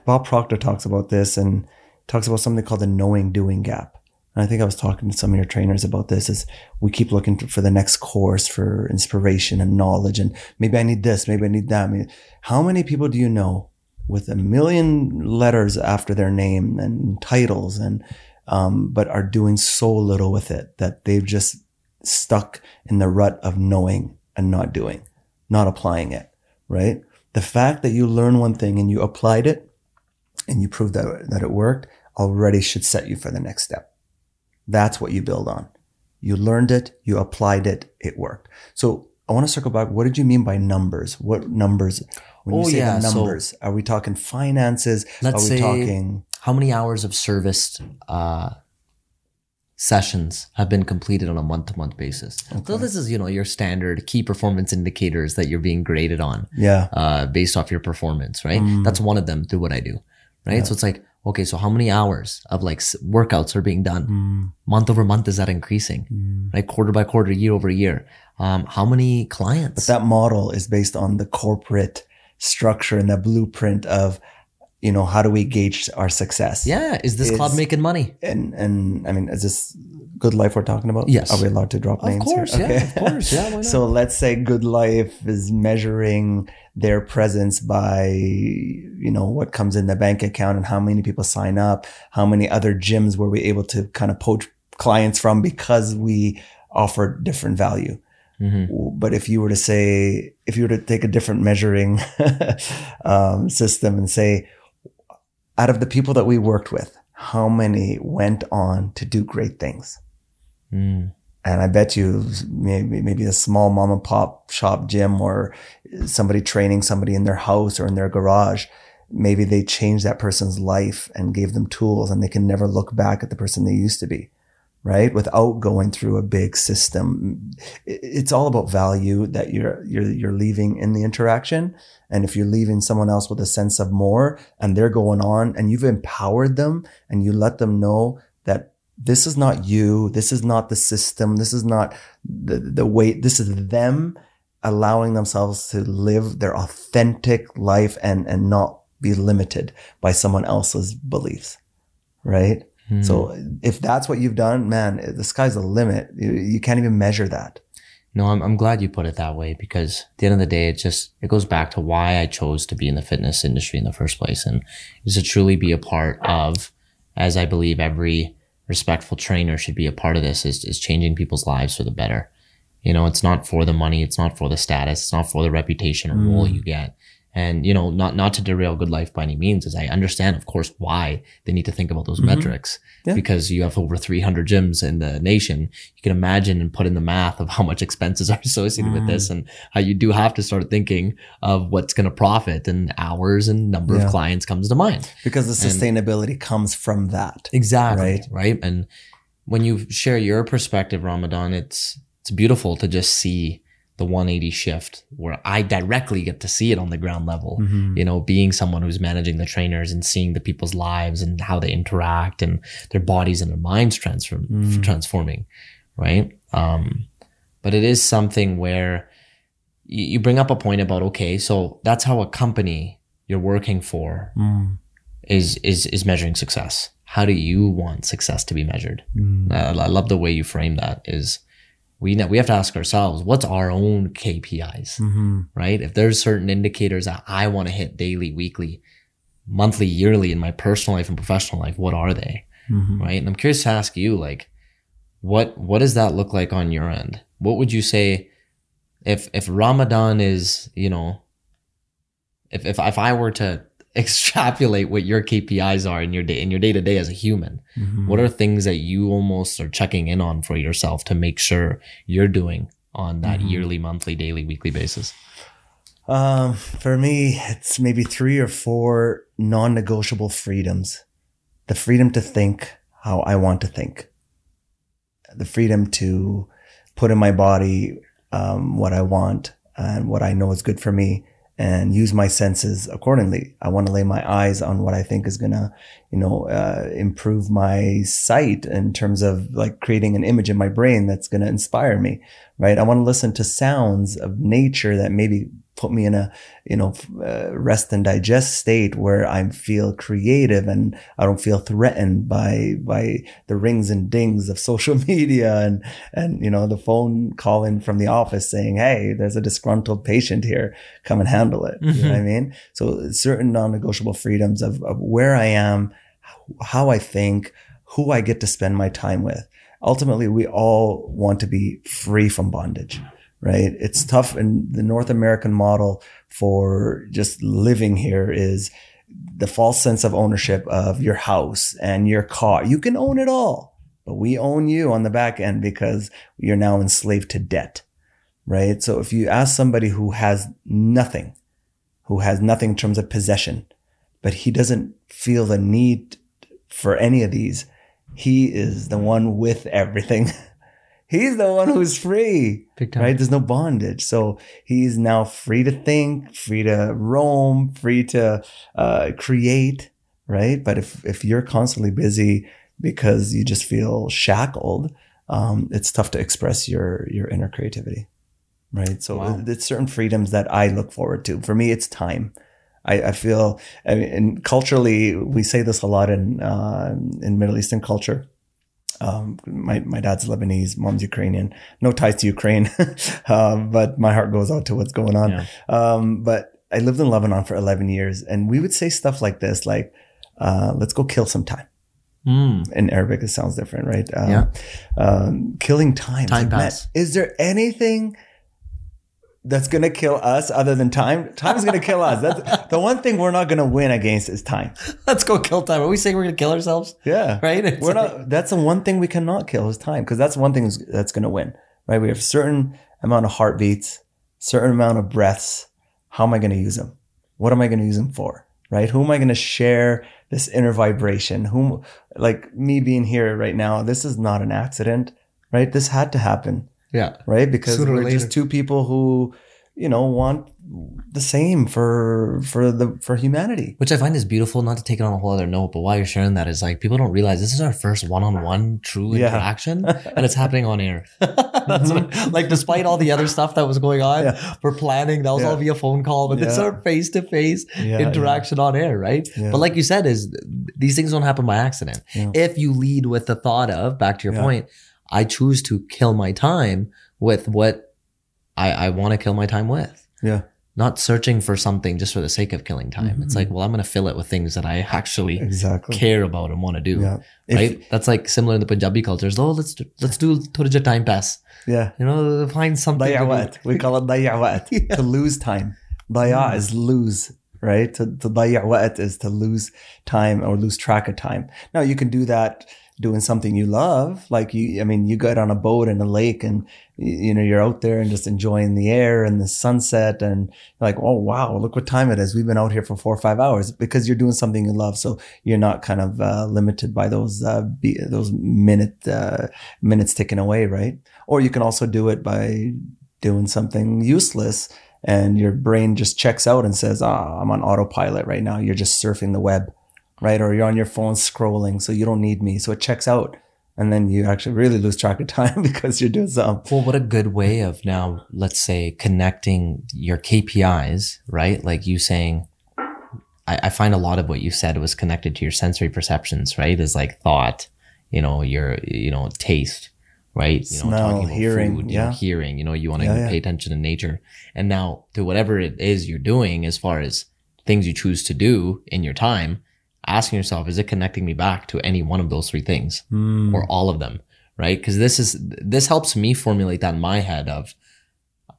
Bob Proctor talks about this and talks about something called the knowing doing gap. And I think I was talking to some of your trainers about this is we keep looking for the next course for inspiration and knowledge. And maybe I need this, maybe I need that. I mean, how many people do you know with a million letters after their name and titles and, um, but are doing so little with it that they've just stuck in the rut of knowing and not doing, not applying it, right? The fact that you learn one thing and you applied it and you proved that, that it worked already should set you for the next step. That's what you build on. You learned it, you applied it, it worked. So I want to circle back. What did you mean by numbers? What numbers? When you Oh, say yeah, the so- numbers, are we talking finances? Let's are we say talking? how many hours of serviced uh, sessions have been completed on a month to month basis. So this is, you know, your standard key performance indicators that you're being graded on Yeah. uh, based off your performance, right? Mm. That's one of them through what I do, right? So it's like, okay, so how many hours of like workouts are being done? Mm. Month over month, is that increasing? Mm. Right? Quarter by quarter, year over year. Um, how many clients? But that model is based on the corporate structure and the blueprint of you know, how do we gauge our success? Yeah. Is this Is- club making money? And and I mean, is this good life we're talking about? Yes. Are we allowed to drop Of names? course, here? yeah, of course, yeah, so let's say Good Life is measuring their presence by you know what comes in the bank account and how many people sign up, how many other gyms were we able to kind of poach clients from because we offer different value. Mhm. But if you were to say, if you were to take a different measuring um, system and say, out of the people that we worked with, how many went on to do great things? Mm. And I bet you maybe maybe a small mom and pop shop gym or somebody training somebody in their house or in their garage. Maybe they changed that person's life and gave them tools and they can never look back at the person they used to be. Right. Without going through a big system. It's all about value that you're, you're, you're leaving in the interaction. And if you're leaving someone else with a sense of more and they're going on and you've empowered them and you let them know that this is not you. This is not the system. This is not the, the way. This is them allowing themselves to live their authentic life and, and not be limited by someone else's beliefs. Right. Hmm. So if that's what you've done, man, the sky's the limit. You, you can't even measure that. No, I'm, I'm glad you put it that way because at the end of the day, it just, it goes back to why I chose to be in the fitness industry in the first place and is to truly be a part of, as I believe every respectful trainer should be a part of this is, is changing people's lives for the better. You know, it's not for the money. It's not for the status. It's not for the reputation or role Mm. you get. And, you know, not, not to derail Goodlife by any means, as I understand, of course, why they need to think about those Mhm. metrics Yeah. because you have over 300 gyms in the nation. You can imagine and put in the math of how much expenses are associated with Mm. this and how you do have to start thinking of what's going to profit and hours and number Yeah. of clients comes to mind. Because the And- sustainability comes from that. Exactly. Right. Right. And when you share your perspective, Ramadan, it's, it's beautiful to just see the 180 shift where I directly get to see it on the ground level. Mhm. You know, being someone who's managing the trainers and seeing the people's lives and how they interact and their bodies and their minds transform, Mm. transforming. Right. Um, but it is something where you, you bring up a point about, okay, so that's how a company you're working for Mm. is, is, is measuring success. How do you want success to be measured? Mm. I, I love the way you frame that is we know, we have to ask ourselves, what's our own KPIs? Mhm. right? If there's certain indicators that I want to hit daily, weekly, monthly, yearly in my personal life and professional life, what are they? Mhm. Right. And I'm curious to ask you, like, what, what does that look like on your end? What would you say if, if Ramadan is, you know, if, if, if I were to extrapolate what your KPIs are in your day, in your day to day as a human, Mhm. what are things that you almost are checking in on for yourself to make sure you're doing on that Mhm. yearly, monthly, daily, weekly basis? Um, for me, it's maybe three or four non-negotiable freedoms. The freedom to think how I want to think. The freedom to put in my body um, what I want and what I know is good for me and use my senses accordingly. I want to lay my eyes on what I think is going to, you know, uh, improve my sight in terms of like creating an image in my brain that's going to inspire me, right? I want to listen to sounds of nature that maybe put me in a, you know, uh, rest and digest state where I feel creative and I don't feel threatened by, by the rings and dings of social media and, and, you know, the phone calling from the office saying, Hey, there's a disgruntled patient here. Come and handle it. You know what I mean? So certain non-negotiable freedoms of, of where I am, how I think, who I get to spend my time with. Ultimately, we all want to be free from bondage, right? It's tough in the North American model for just living here is the false sense of ownership of your house and your car. You can own it all, but we own you on the back end because you're now enslaved to debt, right? So if you ask somebody who has nothing, who has nothing in terms of possession, but he doesn't feel the need for any of these, he is the one with everything. He's the one who's free right? There's no bondage. So he's now free to think, free to roam, free to uh, create, right? But if, if you're constantly busy because you just feel shackled, um, it's tough to express your, your inner creativity, right? So Wow. it's certain freedoms that I look forward to. For me, it's time. I, I feel, I mean, and culturally, we say this a lot in uh, in Middle Eastern culture. Um, my my dad's Lebanese, mom's Ukrainian. No ties to Ukraine, um, but my heart goes out to what's going on. Yeah. Um, but I lived in Lebanon for 11 years, and we would say stuff like this, like, uh, "Let's go kill some time." Mm. In Arabic, it sounds different, right? Um, Yeah. Um, killing time. Time Like, man, is there anything that's gonna kill us other than time? Time is gonna kill us. That's the one thing we're not gonna win against is time. Let's go kill time. Are we saying we're gonna kill ourselves? Yeah, Right? It's We're like- not. That's the one thing we cannot kill is time because that's one thing that's gonna win, right? We have a certain amount of heartbeats, certain amount of breaths. How am I gonna use them? What am I gonna use them for? Right? Who am I gonna share this inner vibration? Whom, like me being here right now, this is not an accident, right? This had to happen Yeah. right? Because Sooner we're just two people who, you know, want the same for for the for humanity. Which I find is beautiful, not to take it on a whole other note, but while you're sharing that is like people don't realize this is our first one-on-one true Yeah. interaction and it's happening on air. That's what- like despite all the other stuff that was going on, Yeah. we're planning, that was all via phone call, but this is our face-to-face Yeah, interaction on air, right? Yeah. But like you said, is these things don't happen by accident. Yeah. If you lead with the thought of, back to your Yeah. point, I choose to kill my time with what I, I want to kill my time with. Yeah, Not searching for something just for the sake of killing time. It's Mhm. like, well, I'm going to fill it with things that I actually exactly. care about and want to do. Yeah, If- Right? That's like similar in the Punjabi cultures. Oh, let's do, let's do Thora time pass. yeah. You know, find something. to Daya We call it daya waqt. Yeah. To lose time. Daya is lose, right? To, to daya waqt is to lose time or lose track of time. Now you can do that doing something you love. Like you, I mean, you get on a boat in a lake and you, know, you're out there and just enjoying the air and the sunset and like, oh, wow, look what time it is. We've been out here for four or five hours because you're doing something you love. So you're not kind of uh, limited by those, uh, be, those minute, uh, minutes ticking away, right? Or you can also do it by doing something useless and your brain just checks out and says, ah, I'm on autopilot right now. You're just surfing the web, right? Or you're on your phone scrolling. So you don't need me. So it checks out. And then you actually really lose track of time because you're doing something. Well, what a good way of now, let's say, connecting your KPIs, right? Like you saying, I, I find a lot of what you said was connected to your sensory perceptions, right? Is like thought, you know, your, you know, taste, right? You know, Smell, hearing, you know, yeah. hearing, you know, you want to Yeah, yeah. pay attention to nature. And now to whatever it is you're doing as far as things you choose to do in your time, asking yourself, is it connecting me back to any one of those three things? Hmm. or all of them, right? Because this is this helps me formulate that in my head of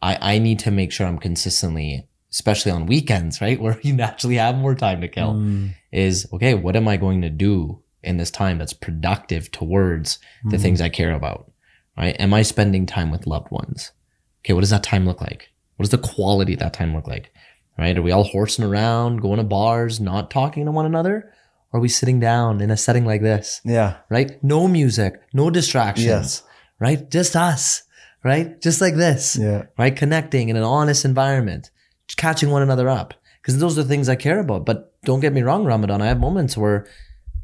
I I need to make sure I'm consistently, especially on weekends, right, where you naturally have more time to kill. Hmm. Is okay. What am I going to do in this time that's productive towards the Hmm. things I care about? Right? Am I spending time with loved ones? Okay, what does that time look like? What does the quality of that time look like? Right? Are we all horsing around, going to bars, not talking to one another? Or are we sitting down in a setting like this? Yeah. right? No music, no distractions, Yes. right? Just us, right? Just like this, Yeah. right? Connecting in an honest environment, catching one another up. Because those are the things I care about. But don't get me wrong, Ramadan. I have moments where,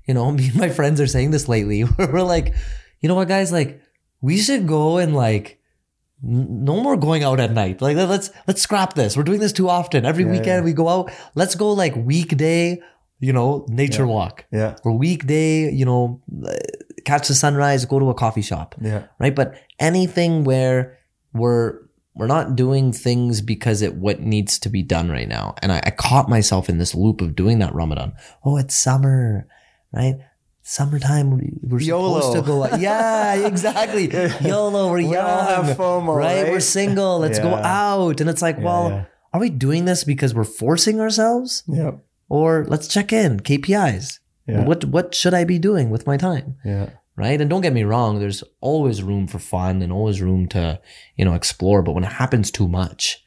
you know, me and my friends are saying this lately, where we're like, you know what, guys, like, we should go and like, no more going out at night. Like, let's let's scrap this. We're doing this too often. Every Yeah, weekend yeah. we go out. Let's go like weekday, you know, nature Yeah. walk Yeah. or weekday, you know, uh, catch the sunrise, go to a coffee shop, Yeah. right? But anything where we're we're not doing things because it what needs to be done right now. And I, I caught myself in this loop of doing that Ramadan. Oh, it's summer, right? Summertime, we're YOLO. supposed to go. out. Yeah, exactly. YOLO, we're We young, all have FOMO, right? We're single. Let's go out. And it's like, Yeah, well, yeah. are we doing this because we're forcing ourselves? Yeah. or let's check in KPIs. Yeah. What what should I be doing with my time? Yeah. Right? And don't get me wrong, there's always room for fun and always room to, you know, explore, but when it happens too much,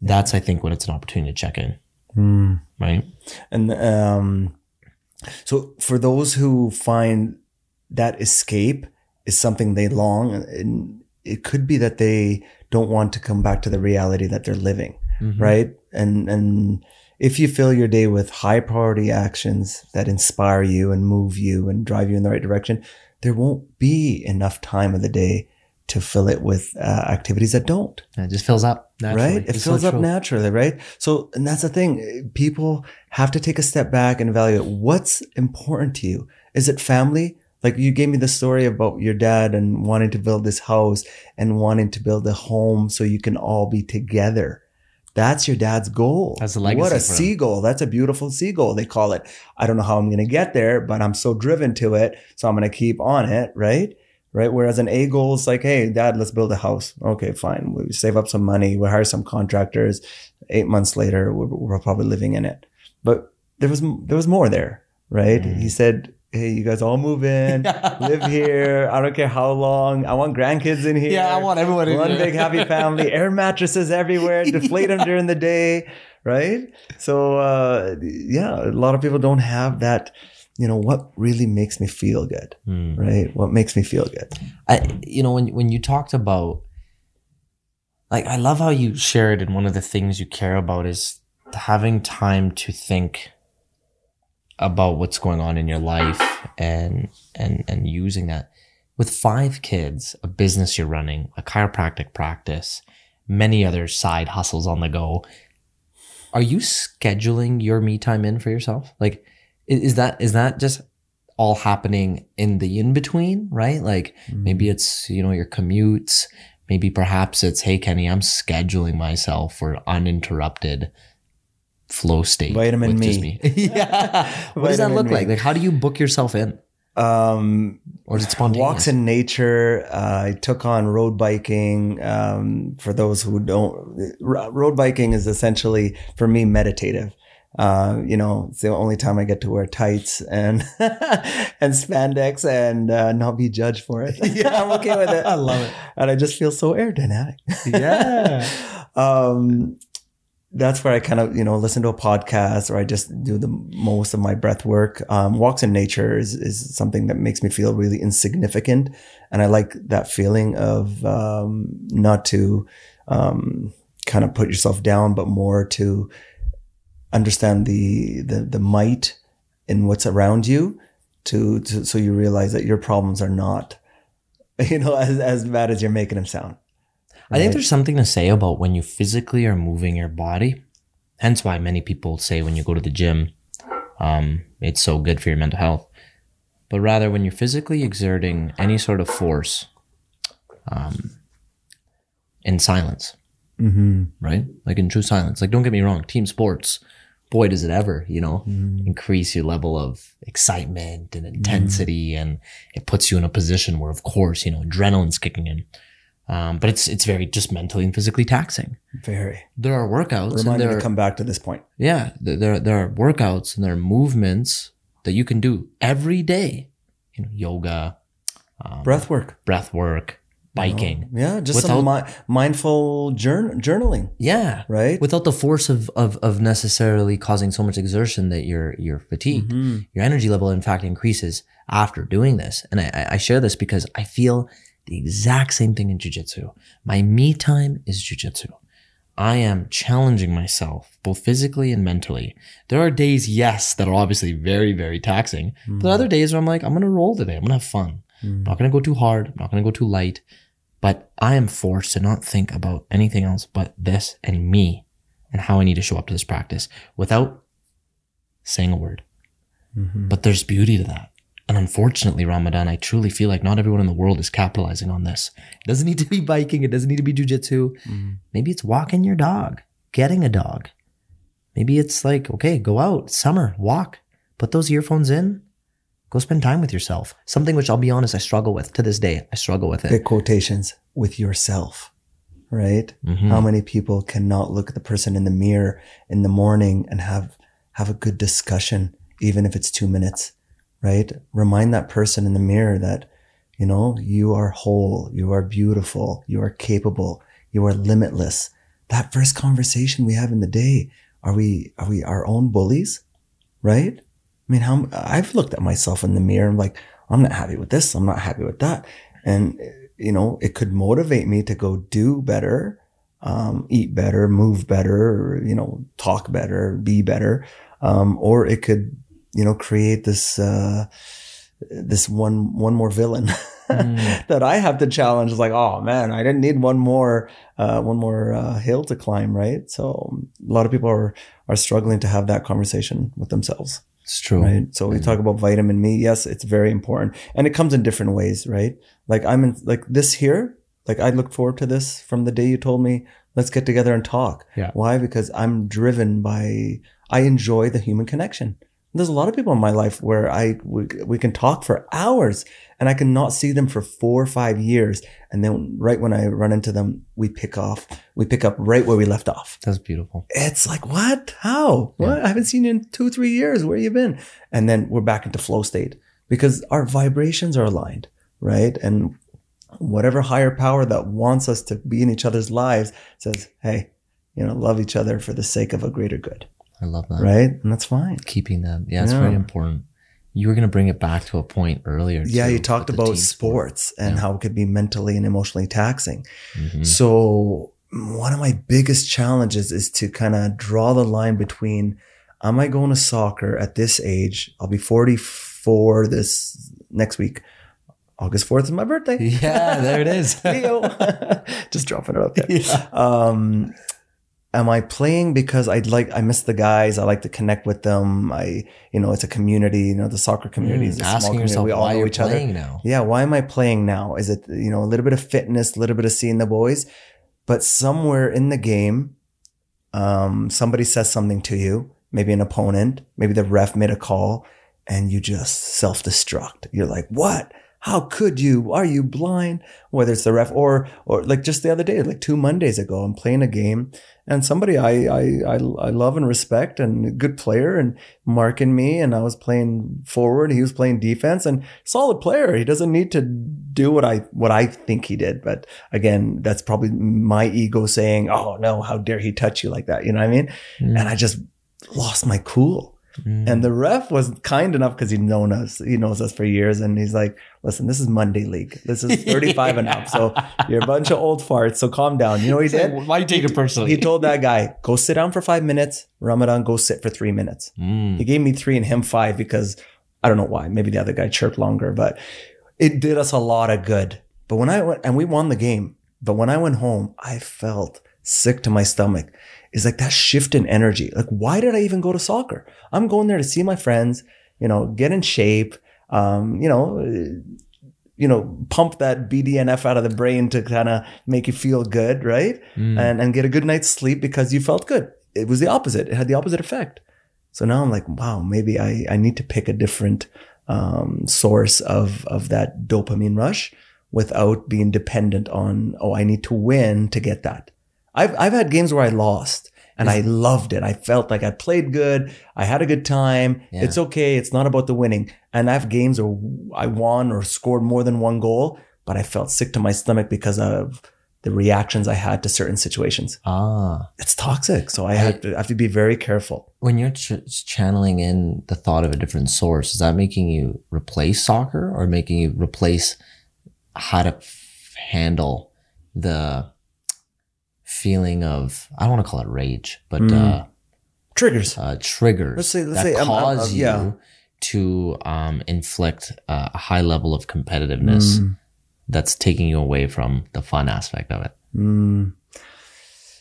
that's I think when it's an opportunity to check in, Hmm. right? And um, so for those who find that escape is something they long, and it could be that they don't want to come back to the reality that they're living, Mhm. right? And and if you fill your day with high priority actions that inspire you and move you and drive you in the right direction, there won't be enough time of the day to fill it with uh, activities that don't. it just fills up naturally. Right? It It's fills so up naturally, right? So, and that's the thing. People have to take a step back and evaluate what's important to you. Is it family? Like you gave me the story about your dad and wanting to build this house and wanting to build a home so you can all be together. That's your dad's goal. That's a legacy What a seagull. That's a beautiful seagull. They call it. I don't know how I'm going to get there, but I'm so driven to it. So I'm going to keep on it. Right. Right. Whereas an A goal is like, Hey, dad, let's build a house. Okay, fine. We save up some money. We hire some contractors. Eight months later, we're, we're probably living in it. But there was, there was more there. Right. Mm. He said, Hey, you guys all move in, live here. I don't care how long. I want grandkids in here. Yeah, I want everyone in One here. big happy family, air mattresses everywhere, deflate them during the day, right? So, uh, yeah, a lot of people don't have that, you know, what really makes me feel good, Hmm. right? What makes me feel good. I, you know, when when you talked about, like, I love how you shared, and one of the things you care about is having time to think about what's going on in your life and and and using that with five kids, a business you're running, a chiropractic practice, many other side hustles on the go. Are you scheduling your me time in for yourself? Like, is that is that just all happening in the in between, right? Like maybe it's you know your commutes, maybe perhaps it's hey Kenny, I'm scheduling myself for uninterrupted flow state. Vitamin just me. yeah. what does that look me. like? Like how do you book yourself in, Um, or is it spontaneous? walks in nature. Uh, I took on road biking. Um, for those who don't, road biking is essentially for me meditative. Uh, you know, it's the only time I get to wear tights and and spandex and uh, not be judged for it. Yeah, I'm okay with it. I love it. and I just feel so aerodynamic. Yeah. um, that's where I kind of, you know, listen to a podcast or I just do the most of my breath work. Um, walks in nature is, is something that makes me feel really insignificant. And I like that feeling of, um, not to, um, kind of put yourself down, but more to understand the, the, the might in what's around you to, to, so you realize that your problems are not, you know, as, as bad as you're making them sound. I think there's something to say about when you physically are moving your body. Hence why many people say when you go to the gym, um, it's so good for your mental health. But rather, when you're physically exerting any sort of force um, in silence, Mm-hmm. right? Like in true silence. Like, don't get me wrong, team sports, boy, does it ever, you know, increase your level of excitement and intensity. And it puts you in a position where, of course, you know, adrenaline's kicking in. Um, but it's it's very just mentally and physically taxing. Very. There are workouts, and Remind me to come back to this point. yeah, there there there are workouts and there are movements that you can do every day. You know, yoga, um, Breath work. breath work, biking. Yeah, just some mi- mindful jour- journaling, Yeah, right? without the force of, of of necessarily causing so much exertion that you're you're fatigued. Mhm. Your energy level, in fact, increases after doing this. And I- I, I share this because I feel the exact same thing in jujitsu. My me time is jujitsu. I am challenging myself both physically and mentally. There are days, yes, that are obviously very, very taxing. But other days where I'm like, I'm gonna roll today. I'm gonna have fun. I'm not gonna go too hard. I'm not gonna go too light. But I am forced to not think about anything else but this and me and how I need to show up to this practice without saying a word. Mhm. But there's beauty to that. And unfortunately, Ramadan, I truly feel like not everyone in the world is capitalizing on this. It doesn't need to be biking. It doesn't need to be jujitsu. Mhm. Maybe it's walking your dog, getting a dog. Maybe it's like, okay, go out, summer, walk, put those earphones in, go spend time with yourself. Something which I'll be honest, I struggle with to this day. I struggle with it. Pick quotations with yourself, right? Mhm. How many people cannot look at the person in the mirror in the morning and have have a good discussion, even if it's two minutes, right? Remind that person in the mirror that you know you are whole, you are beautiful, you are capable, you are limitless. That first conversation we have in the day, are we are we our own bullies, right? I mean, how I've looked at myself in the mirror and like, I'm not happy with this. I'm not happy with that. And, you know, it could motivate me to go do better, um, eat better, move better, you know, talk better, be better. Um, or it could, you know, create this, uh, this one, one more villain Mm. that I have to challenge. It's like, oh man, I didn't need one more, uh, one more uh, hill to climb, right? So a lot of people are are struggling to have that conversation with themselves, It's true. right? So we talk about vitamin me. Yes, it's very important, and it comes in different ways, right? Like I'm in like this here. Like I look forward to this from the day you told me let's get together and talk. Yeah. Why? Because I'm driven by I enjoy the human connection. There's a lot of people in my life where I we, we can talk for hours and I can not see them for four or five years, and then right when I run into them, we pick off we pick up right where we left off. That's beautiful. It's like what? How? What? I haven't seen you in two three years. Where you been? And then we're back into flow state because our vibrations are aligned, right? And whatever higher power that wants us to be in each other's lives says, hey, you know, love each other for the sake of a greater good, I love that. right? And that's fine. Keeping them. Yeah, it's Yeah. very important. You were going to bring it back to a point earlier. Yeah, too, you talked about sport. sports and Yeah. how it could be mentally and emotionally taxing. Mhm. So one of my biggest challenges is to kind of draw the line between am I going to soccer at this age? I'll be 44 this next week. August 4th is my birthday. Yeah, there it is. Just dropping it out there. Yeah. Um, am I playing because I like I miss the guys? I like to connect with them. I you know it's a community. You know the soccer community is a small Mm, community. yourself We all why know each other. now. Yeah, why am I playing now? Is it, you know, a little bit of fitness, a little bit of seeing the boys, but somewhere in the game, um, somebody says something to you, maybe an opponent, maybe the ref made a call and you just self destruct. You're like, what? How could you? Are you blind? Whether it's the ref or, or like just the other day, like two Mondays ago, I'm playing a game and somebody I, I, I, I love and respect and a good player and marking me and I was playing forward. He was playing defense and solid player. He doesn't need to do what I, what I think he did. But again, that's probably my ego saying, Oh no, how dare he touch you like that? You know what I mean? Mm. And I just lost my cool. Mm. And the ref was kind enough because he'd known us, he knows us for years. And he's like, listen, this is Monday league. This is 35 and up. So you're a bunch of old farts. So calm down. You know what he did? Why take it personally? He told that guy, go sit down for five minutes. Ramadan, go sit for three minutes. Mm. He gave me three and him five because I don't know why. Maybe the other guy chirped longer, but it did us a lot of good. But when I went and we won the game, but when I went home, I felt sick to my stomach. It's like that shift in energy. Like, why did I even go to soccer? I'm going there to see my friends, you know, get in shape, um, you know, uh, you know, pump that BDNF out of the brain to kind of make you feel good, right? Mm. and, and get a good night's sleep because you felt good. It was the opposite. It had the opposite effect. So now I'm like, wow, maybe I, I need to pick a different um, source of, of that dopamine rush without being dependent on, oh, I need to win to get that. I've, I've had games where I lost and I loved it. I felt like I played good. I had a good time. Yeah. It's okay. It's not about the winning. And I have games where I won or scored more than one goal, but I felt sick to my stomach because of the reactions I had to certain situations. Ah. It's toxic. So I have to, I have to be very careful. When you're ch- channeling in the thought of a different source, is that making you replace soccer or making you replace how to f- handle the feeling of, I don't want to call it rage, but Mm. uh, Triggers. uh, triggers Let's say- let's that say, um, cause uh, you yeah. to um, inflict uh, a high level of competitiveness Mm. that's taking you away from the fun aspect of it. Mm.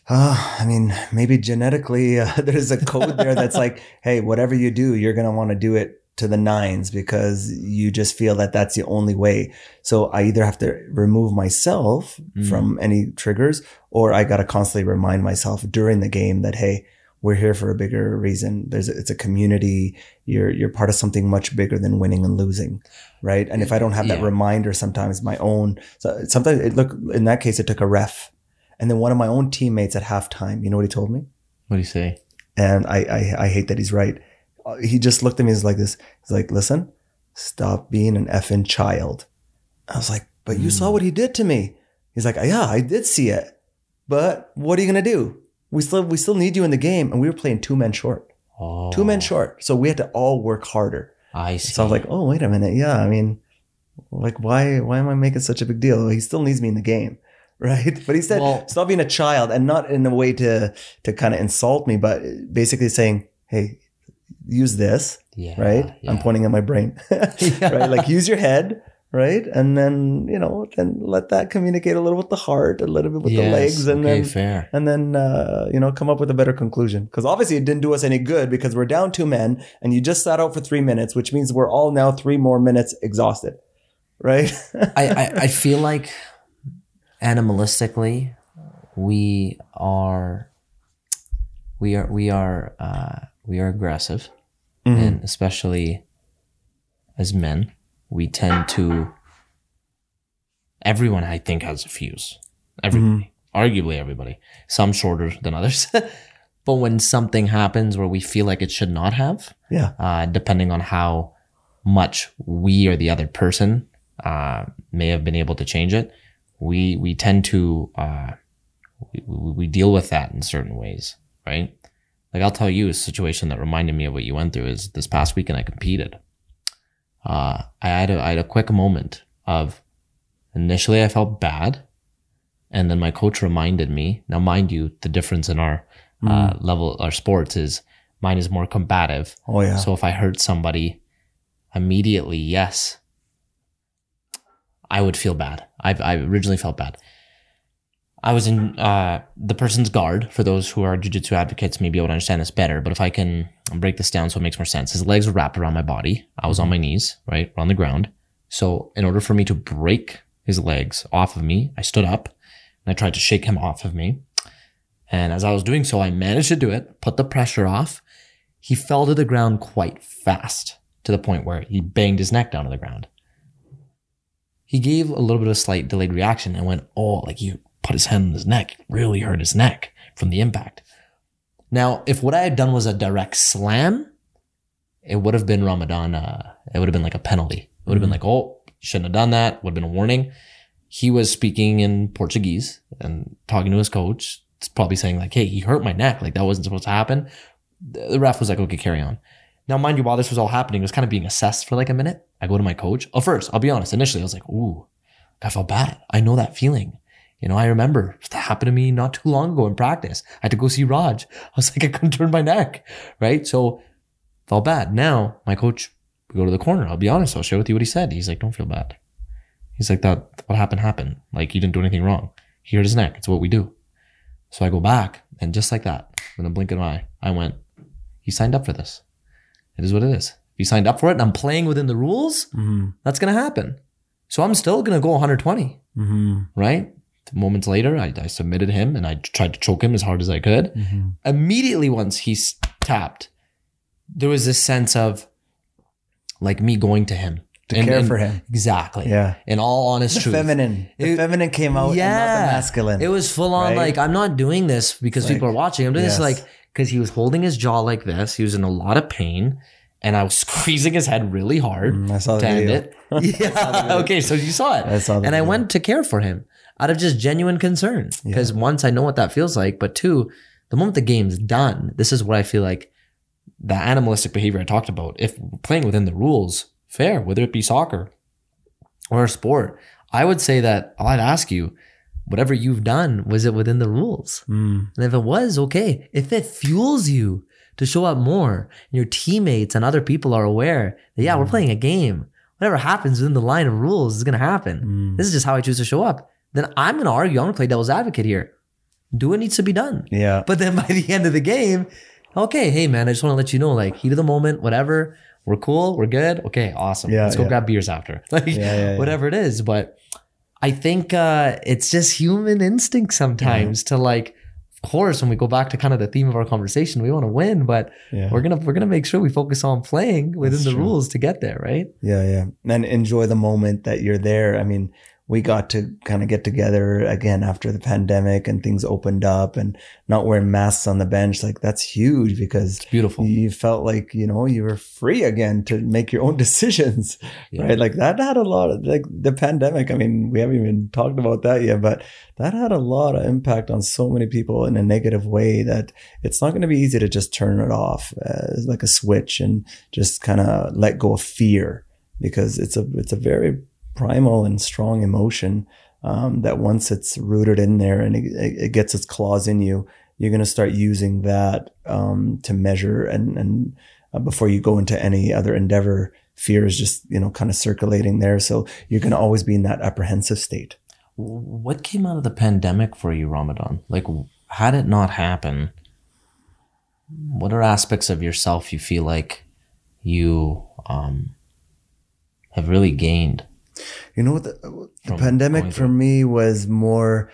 Uh, I mean, maybe genetically uh, there's a code there that's like, hey, whatever you do, you're going to want to do it to the nines because you just feel that that's the only way. So I either have to remove myself Mm. from any triggers or I got to constantly remind myself during the game that, hey, we're here for a bigger reason. There's a, it's a community. You're you're part of something much bigger than winning and losing, right? And if I don't have that Yeah. reminder, sometimes my own. So sometimes it look in that case, it took a ref, and then one of my own teammates at halftime. You know what he told me? What do you say? And I I, I hate that he's right. Uh, He just looked at me he's like this. He's like, listen, stop being an effing child. I was like, but you saw what he did to me. He's like, yeah, I did see it, but what are you gonna do? We still we still need you in the game, and we were playing two men short, Two men short. So we had to all work harder. I see. So I was like, oh wait a minute, yeah. I mean, like why why am I making such a big deal? He still needs me in the game, right? But he said, Well- stop being a child, and not in a way to to kind of insult me, but basically saying, hey, use this, yeah, right? yeah. I'm pointing at my brain, right? Like use your head, right? And then you know, then let that communicate a little with the heart, a little bit with the legs, and okay, then fair. and then uh, you know come up with a better conclusion. Because obviously it didn't do us any good because we're down two men, and you just sat out for three minutes, which means we're all now three more minutes exhausted, right? I, I, I feel like animalistically we are we are we are uh, we are aggressive and especially as men we tend to everyone i think has a fuse. Everybody arguably everybody. Some shorter than others. But when something happens where we feel like it should not have yeah, uh, depending on how much we or the other person uh, may have been able to change it, we we tend to uh, we, we we deal with that in certain ways, right? Like I'll tell you a situation that reminded me of what you went through is this past weekend I competed. Uh, I had a, I had a quick moment of initially I felt bad, and then my coach reminded me. Now, mind you, the difference in our uh, level, our sports is mine is more combative. oh yeah, So if I hurt somebody immediately, yes, I would feel bad. I've, I originally felt bad. I was in uh, the person's guard. For those who are jujitsu advocates, maybe able to understand this better. But if I can break this down so it makes more sense, his legs were wrapped around my body. I was on my knees, right, on the ground. So in order for me to break his legs off of me, I stood up and I tried to shake him off of me. And as I was doing so, I managed to do it, put the pressure off. He fell to the ground quite fast to the point where he banged his neck down to the ground. He gave a little bit of slight delayed reaction and went, oh, like he put his hand on his neck, really hurt his neck from the impact. Now, if what I had done was a direct slam, it would have been Ramadan. Uh, it would have been like a penalty. It would have been like, oh, shouldn't have done that. Would have been a warning. He was speaking in Portuguese and talking to his coach. It's probably saying like, hey, he hurt my neck. Like that wasn't supposed to happen. The the ref was like, okay, carry on. Now, mind you, while this was all happening, it was kind of being assessed for like a minute. I go to my coach. Oh, first, I'll be honest. Initially, I was like, ooh, I felt bad. I know that feeling. You know, I remember that happened to me not too long ago in practice. I had to go see Raj. I was like, I couldn't turn my neck. Right. So felt bad. Now my coach, we go to the corner. I'll be honest. I'll share with you what he said. He's like, don't feel bad. He's like, that, what happened happened. Like he didn't do anything wrong. He hurt his neck. It's what we do. So I go back and just like that, in a blink of an eye, I went, he signed up for this. It is what it is. If he signed up for it and I'm playing within the rules, mm-hmm. that's going to happen. So I'm still going to go 120, Mm-hmm. right? Moments later, I, I submitted him and I tried to choke him as hard as I could. Mm-hmm. Immediately, once he's tapped, there was this sense of like me going to him To care for him. Exactly. Yeah. In all honest The truth. feminine, the It- feminine came out, yeah, and not the masculine. It was full on right? like I'm not doing this because It's people are watching. I'm doing yes. this like because he was holding his jaw like this. He was in a lot of pain, and I was squeezing his head really hard Mm, I saw the to end it. Yeah. okay, so you saw it. I saw and I went to care for him out of just genuine concern because once I know what that feels like, but two, the moment the game's done, this is what I feel like the animalistic behavior I talked about. If playing within the rules, fair, whether it be soccer or a sport, I would say that I'd ask you, whatever you've done, was it within the rules? Mm. And if it was, okay. If it fuels you to show up more, and your teammates and other people are aware that, yeah, we're playing a game. Whatever happens within the line of rules is going to happen. Mm. This is just how I choose to show up. Then I'm going to argue. I'm going to play devil's advocate here. Do what needs to be done. Yeah. But then by the end of the game, okay, hey man, I just want to let you know, like heat of the moment, whatever. We're cool. We're good. Okay, awesome. Yeah, Let's go yeah. grab beers after. Like Yeah, whatever it is. But I think uh it's just human instinct sometimes to like, of course, when we go back to kind of the theme of our conversation, we want to win, but Yeah. we're gonna we're gonna make sure we focus on playing within That's the true. rules to get there, right? Yeah, yeah. And enjoy the moment that you're there. I mean, we got to kind of get together again after the pandemic and things opened up and not wearing masks on the bench. Like that's huge because It's beautiful. you felt like, you know, you were free again to make your own decisions, Yeah. right? Like that had a lot of like the pandemic. I mean, we haven't even talked about that yet, but that had a lot of impact on so many people in a negative way that it's not going to be easy to just turn it off uh, like a switch and just kind of let go of fear because it's a, it's a very primal and strong emotion um, that once it's rooted in there and it, it gets its claws in you, you're going to start using that um, to measure and and uh, before you go into any other endeavor fear is just, you know, kind of circulating there. So you're going to always be in that apprehensive state. What came out of the pandemic for you, Ramadan? Like, had it not happen, what are aspects of yourself you feel like you um, have really gained? You know, the, the pandemic for me was more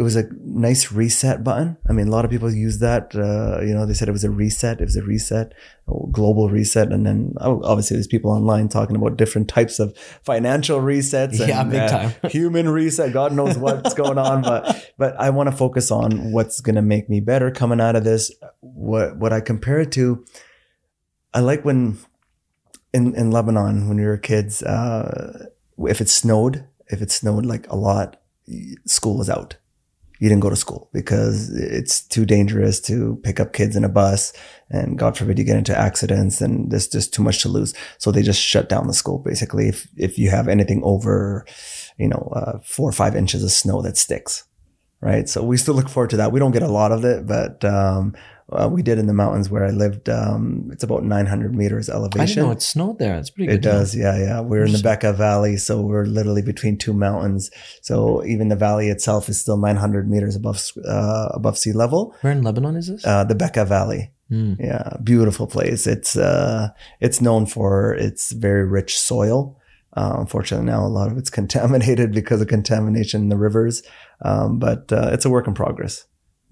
it was a nice reset button. I mean, a lot of people use that. Uh, you know, they said it was a reset. It was a reset, a global reset. And then oh, obviously there's people online talking about different types of financial resets. Yeah, and, big uh, time. human reset. God knows what's going on, but but I want to focus on what's going to make me better coming out of this. What what I compare it to, I like when in in Lebanon when we were kids. Uh, if it snowed, if it snowed like a lot, school was out you didn't go to school because it's too dangerous to pick up kids in a bus and God forbid you get into accidents and there's just too much to lose. So they just shut down the school basically. If, if you have anything over, you know, uh, four or five inches of snow that sticks. Right. So we still look forward to that. We don't get a lot of it, but, um, uh, we did in the mountains where I lived. Um, it's about 900 meters elevation. I didn't know it snowed there. It's pretty good. It does. Yeah. Yeah. We're in the Bekaa Valley. So we're literally between two mountains. So even the valley itself is still 900 meters above, uh, above sea level. Where in Lebanon is this? Uh, the Bekaa Valley. Mm. Yeah. Beautiful place. It's, uh, it's known for its very rich soil. Uh, unfortunately, now a lot of it's contaminated because of contamination in the rivers. Um, but uh, it's a work in progress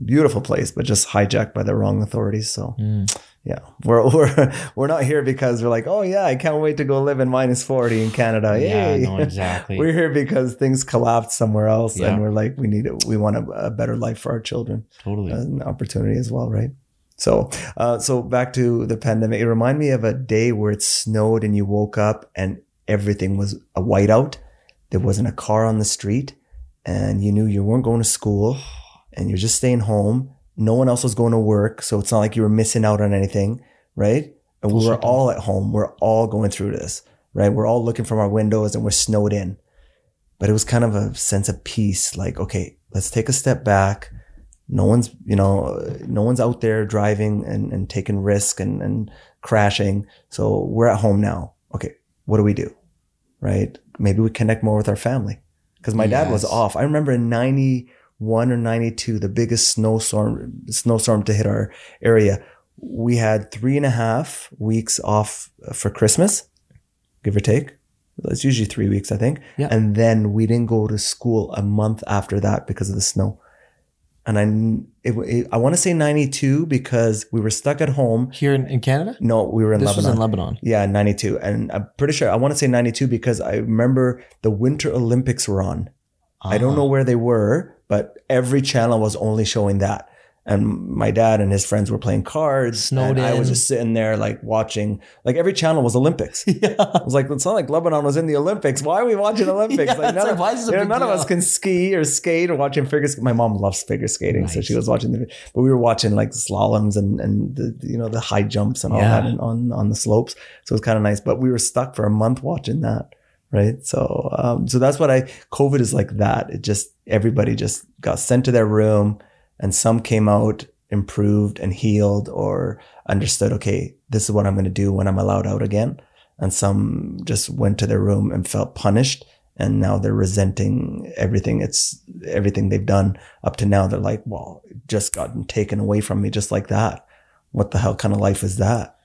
beautiful place, but just hijacked by the wrong authorities. So mm. yeah, we're we're we're not here because we're like, oh yeah, I can't wait to go live in minus forty in Canada. Yeah, no, exactly. we're here because things collapsed somewhere else, Yeah. and we're like, we need it. We want a, a better life for our children, totally. an opportunity as well, right? So, uh, so back to the pandemic. It reminded me of a day where it snowed and you woke up and everything was a whiteout. There wasn't a car on the street, and you knew you weren't going to school and you're just staying home. No one else was going to work. So it's not like you were missing out on anything, right? And we were all at home. We're all going through this, right? We're all looking from our windows and we're snowed in. But it was kind of a sense of peace. Like, okay, let's take a step back. No one's, you know, no one's out there driving and, and taking risk and, and crashing. So we're at home now. Okay. What do we do? Right? Maybe we connect more with our family. Cause my dad was off. I remember in 91 or 92, the biggest snowstorm, snowstorm to hit our area. We had three and a half weeks off for Christmas, give or take. It's usually three weeks, I think. Yeah. And then we didn't go to school a month after that because of the snow. And I, it, it, I want to say 92 because we were stuck at home. Here in, in Canada? No, we were in this Lebanon. was in Lebanon. Yeah, 92. And I'm pretty sure I want to say 92 because I remember the Winter Olympics were on. I don't Ah. know where they were, but every channel was only showing that. And my dad and his friends were playing cards. Snowed and I was just sitting there like watching, like every channel was Olympics. Yeah. I was like, it's not like Lebanon was in the Olympics. Why are we watching Olympics? Yeah, like, none, like, of, why is you know, none of us can ski or skate or watching figure. sk- My mom loves figure skating, so she was watching the. But we were watching like slaloms and and the you know the high jumps and all Yeah. that and on on the slopes. So it was kind of nice. But we were stuck for a month watching that, right? So um, so that's what I. COVID is like that. It just everybody just got sent to their room, and some came out improved and healed or understood. Okay, this is what I'm going to do when I'm allowed out again and some just went to their room and felt punished and now they're resenting everything it's everything they've done up to now they're like well it just gotten taken away from me just like that what the hell kind of life is that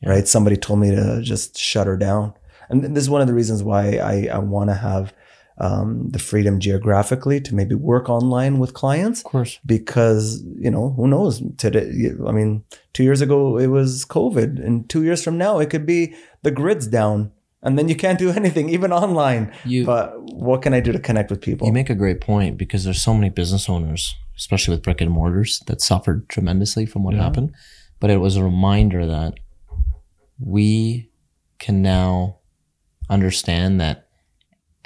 Yeah. right somebody told me to just shut her down and this is one of the reasons why i, I want to have um, the freedom geographically to maybe work online with clients Of course. because you know who knows today i mean two years ago it was covid and two years from now it could be the grid's down and then you can't do anything even online You but what can i do to connect with people you make a great point because there's so many business owners, especially with brick and mortars, that suffered tremendously from what Yeah. happened. But it was a reminder that we can now understand that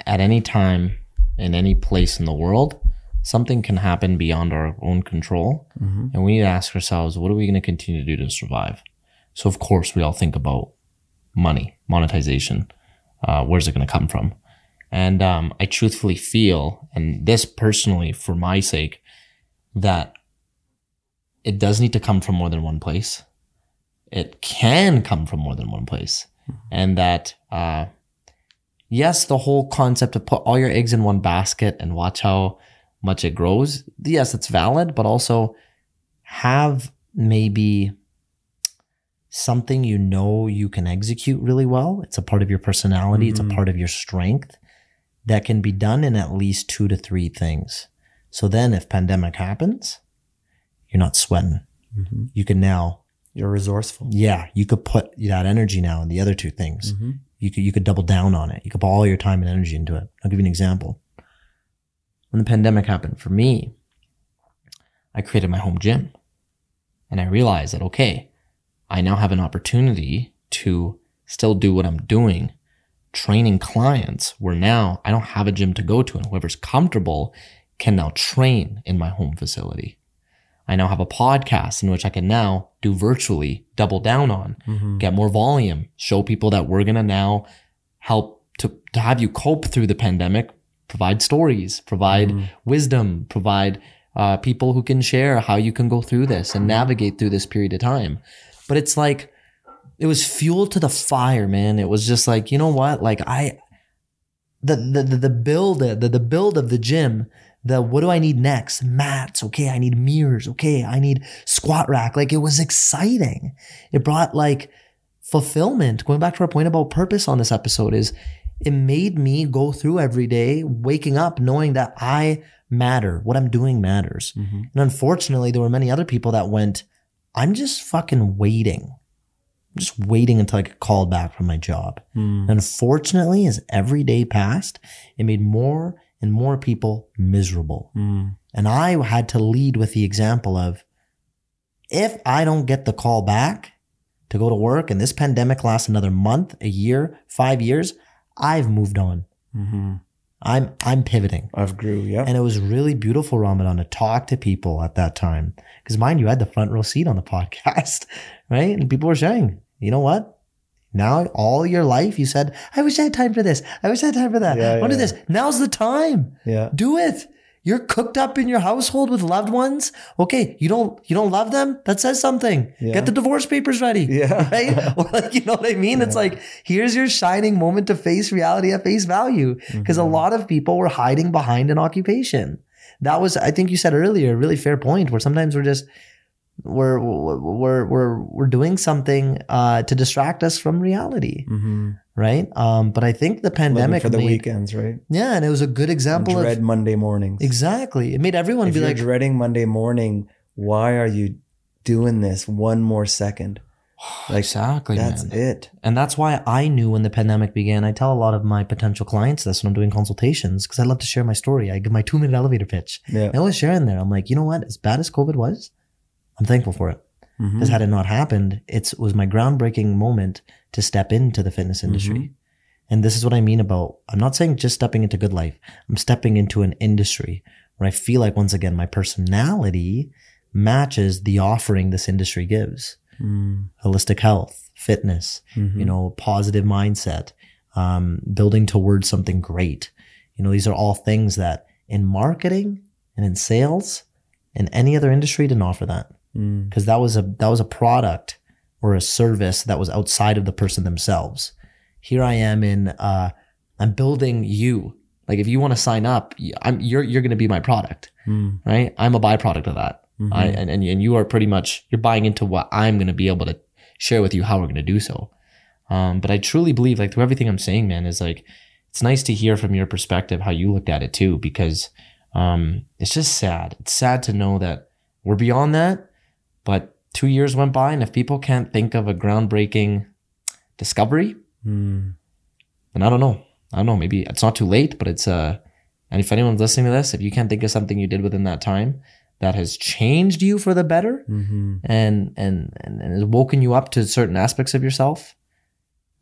at any time in any place in the world, something can happen beyond our own control. Mhm. And we need to ask ourselves, what are we going to continue to do to survive? So, of course, we all think about money, monetization. Uh, where's it going to come from? And um, I truthfully feel, and this personally, for my sake, that it does need to come from more than one place. It can come from more than one place. and that uh, yes, the whole concept of put all your eggs in one basket and watch how much it grows. Yes, it's valid, but also have maybe something you know you can execute really well. It's a part of your personality. It's a Mhm. part of your strength that can be done in at least two to three things. So then if pandemic happens, you're not sweating. Mhm. You can now, You're resourceful. yeah, you could put that energy now in the other two things. Mhm. You could, you could double down on it. You could put all your time and energy into it. I'll give you an example. When the pandemic happened for me, I created my home gym and I realized that, okay, I now have an opportunity to still do what I'm doing, training clients where now I don't have a gym to go to and whoever's comfortable can now train in my home facility. I now have a podcast in which I can now do virtually, double down on, Mhm. get more volume, show people that we're going to now help to, to have you cope through the pandemic, provide stories, provide Mhm. wisdom, provide uh, people who can share how you can go through this and navigate through this period of time. But it's like, it was fuel to the fire, man. It was just like, you know what? Like I, the, the, the, the build, the, the build of the gym, the, what do I need next? Mats. Okay. I need mirrors. Okay. I need squat rack. Like it was exciting. It brought like fulfillment. Going back to our point about purpose on this episode is it made me go through every day, waking up knowing that I matter. What I'm doing matters. Mhm. And unfortunately, there were many other people that went, I'm just fucking waiting. I'm just waiting until I get called back from my job. Mm. Unfortunately, as every day passed, it made more and more people miserable. Mm. And I had to lead with the example of if I don't get the call back to go to work and this pandemic lasts another month, a year, five years, I've moved on. Mhm. I'm I'm pivoting. I've grew. Yeah. And it was really beautiful, Ramadan, to talk to people at that time. Because mind you, I had the front row seat on the podcast, right? And people were saying, you know what? Now, all your life, you said, I wish I had time for this. I wish I had time for that. Yeah, I want to do yeah, this. Now's the time. yeah. Do it. You're cooked up in your household with loved ones. Okay, you don't you don't love them. That says something. Yeah. Get the divorce papers ready. Yeah. Right? or like you know what I mean? It's like here's your shining moment to face reality at face value. Because a Mhm. lot of people were hiding behind an occupation. That was, I think you said earlier, a really fair point. Where sometimes we're just we're we're we're we're doing something uh, to distract us from reality, Mhm. right? Um, but I think the Living pandemic for the made, weekends, right? yeah, and it was a good example Dread of Monday mornings. exactly. It made everyone if be you're like, dreading Monday morning, why are you doing this one more second? Like, exactly, That's man. it. And that's why I knew when the pandemic began. I tell a lot of my potential clients this when I'm doing consultations because I love to share my story. I give my two minute elevator pitch. Yeah. I always share in there. I'm like, you know what? As bad as COVID was, I'm thankful for it. Mhm. Because had it not happened, it was my groundbreaking moment to step into the fitness industry. Mhm. And this is what I mean about, I'm not saying just stepping into Goodlife. I'm stepping into an industry where I feel like once again, my personality matches the offering this industry gives. Mm. Holistic health, fitness, Mhm. you know, positive mindset, um, building towards something great. You know, these are all things that in marketing and in sales and any other industry didn't offer that Mm. because that was a that was a product or a service that was outside of the person themselves. Here I am in uh, I'm building you. Like if you want to sign up, I'm you're you're going to be my product, Mm. right? I'm a byproduct of that. Mhm. I and, and and you are pretty much you're buying into what I'm going to be able to share with you how we're going to do so. Um, but I truly believe, like through everything I'm saying, man, is like it's nice to hear from your perspective how you looked at it too, because um, it's just sad. It's sad to know that we're beyond that, but two years went by, and if people can't think of a groundbreaking discovery, Mm. then I don't know. I don't know. Maybe it's not too late, but it's uh. And if anyone's listening to this, if you can't think of something you did within that time that has changed you for the better, Mhm. and and and, and has woken you up to certain aspects of yourself,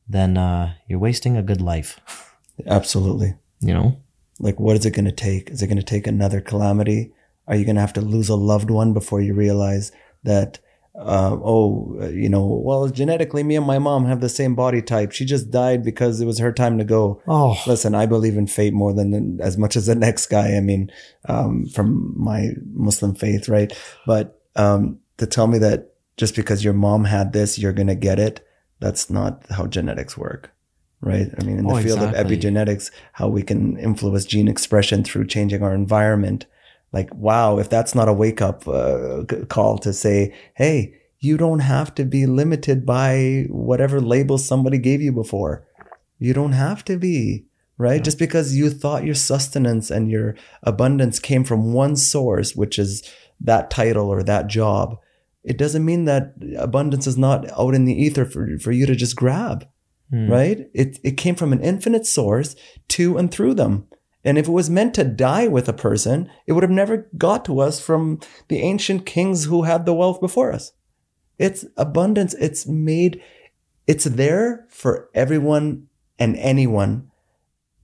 then uh, you're wasting a good life. Absolutely. You know. Like, what is it going to take? Is it going to take another calamity? Are you going to have to lose a loved one before you realize that, uh, oh, uh, you know, well, genetically, me and my mom have the same body type. She just died because it was her time to go. Oh, Listen, I believe in fate more than as much as the next guy. I mean, um, from my Muslim faith, right? But um, to tell me that just because your mom had this, you're gonna get it. That's not how genetics work, right? I mean, in the Oh, field exactly. of epigenetics, how we can influence gene expression through changing our environment. Like, wow, if that's not a wake up uh, call to say, hey, you don't have to be limited by whatever label somebody gave you before. You don't have to be, right? Yeah. Just because you thought your sustenance and your abundance came from one source, which is that title or that job, it doesn't mean that abundance is not out in the ether for, for you to just grab, Hmm. right? It, it came from an infinite source to and through them. And if it was meant to die with a person, it would have never got to us from the ancient kings who had the wealth before us. It's abundance. It's made, it's there for everyone and anyone.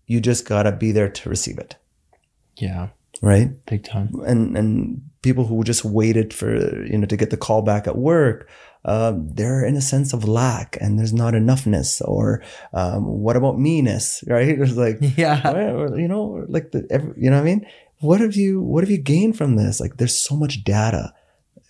You just gotta be there to receive it, Yeah, right? big time. And and people who just waited for you know to get the call back at work, um, they're in a sense of lack, and there's not enoughness. Or um, what about meanness, right? It's like Yeah. you know, like the, every, you know what I mean? What have you, what have you gained from this? Like there's so much data.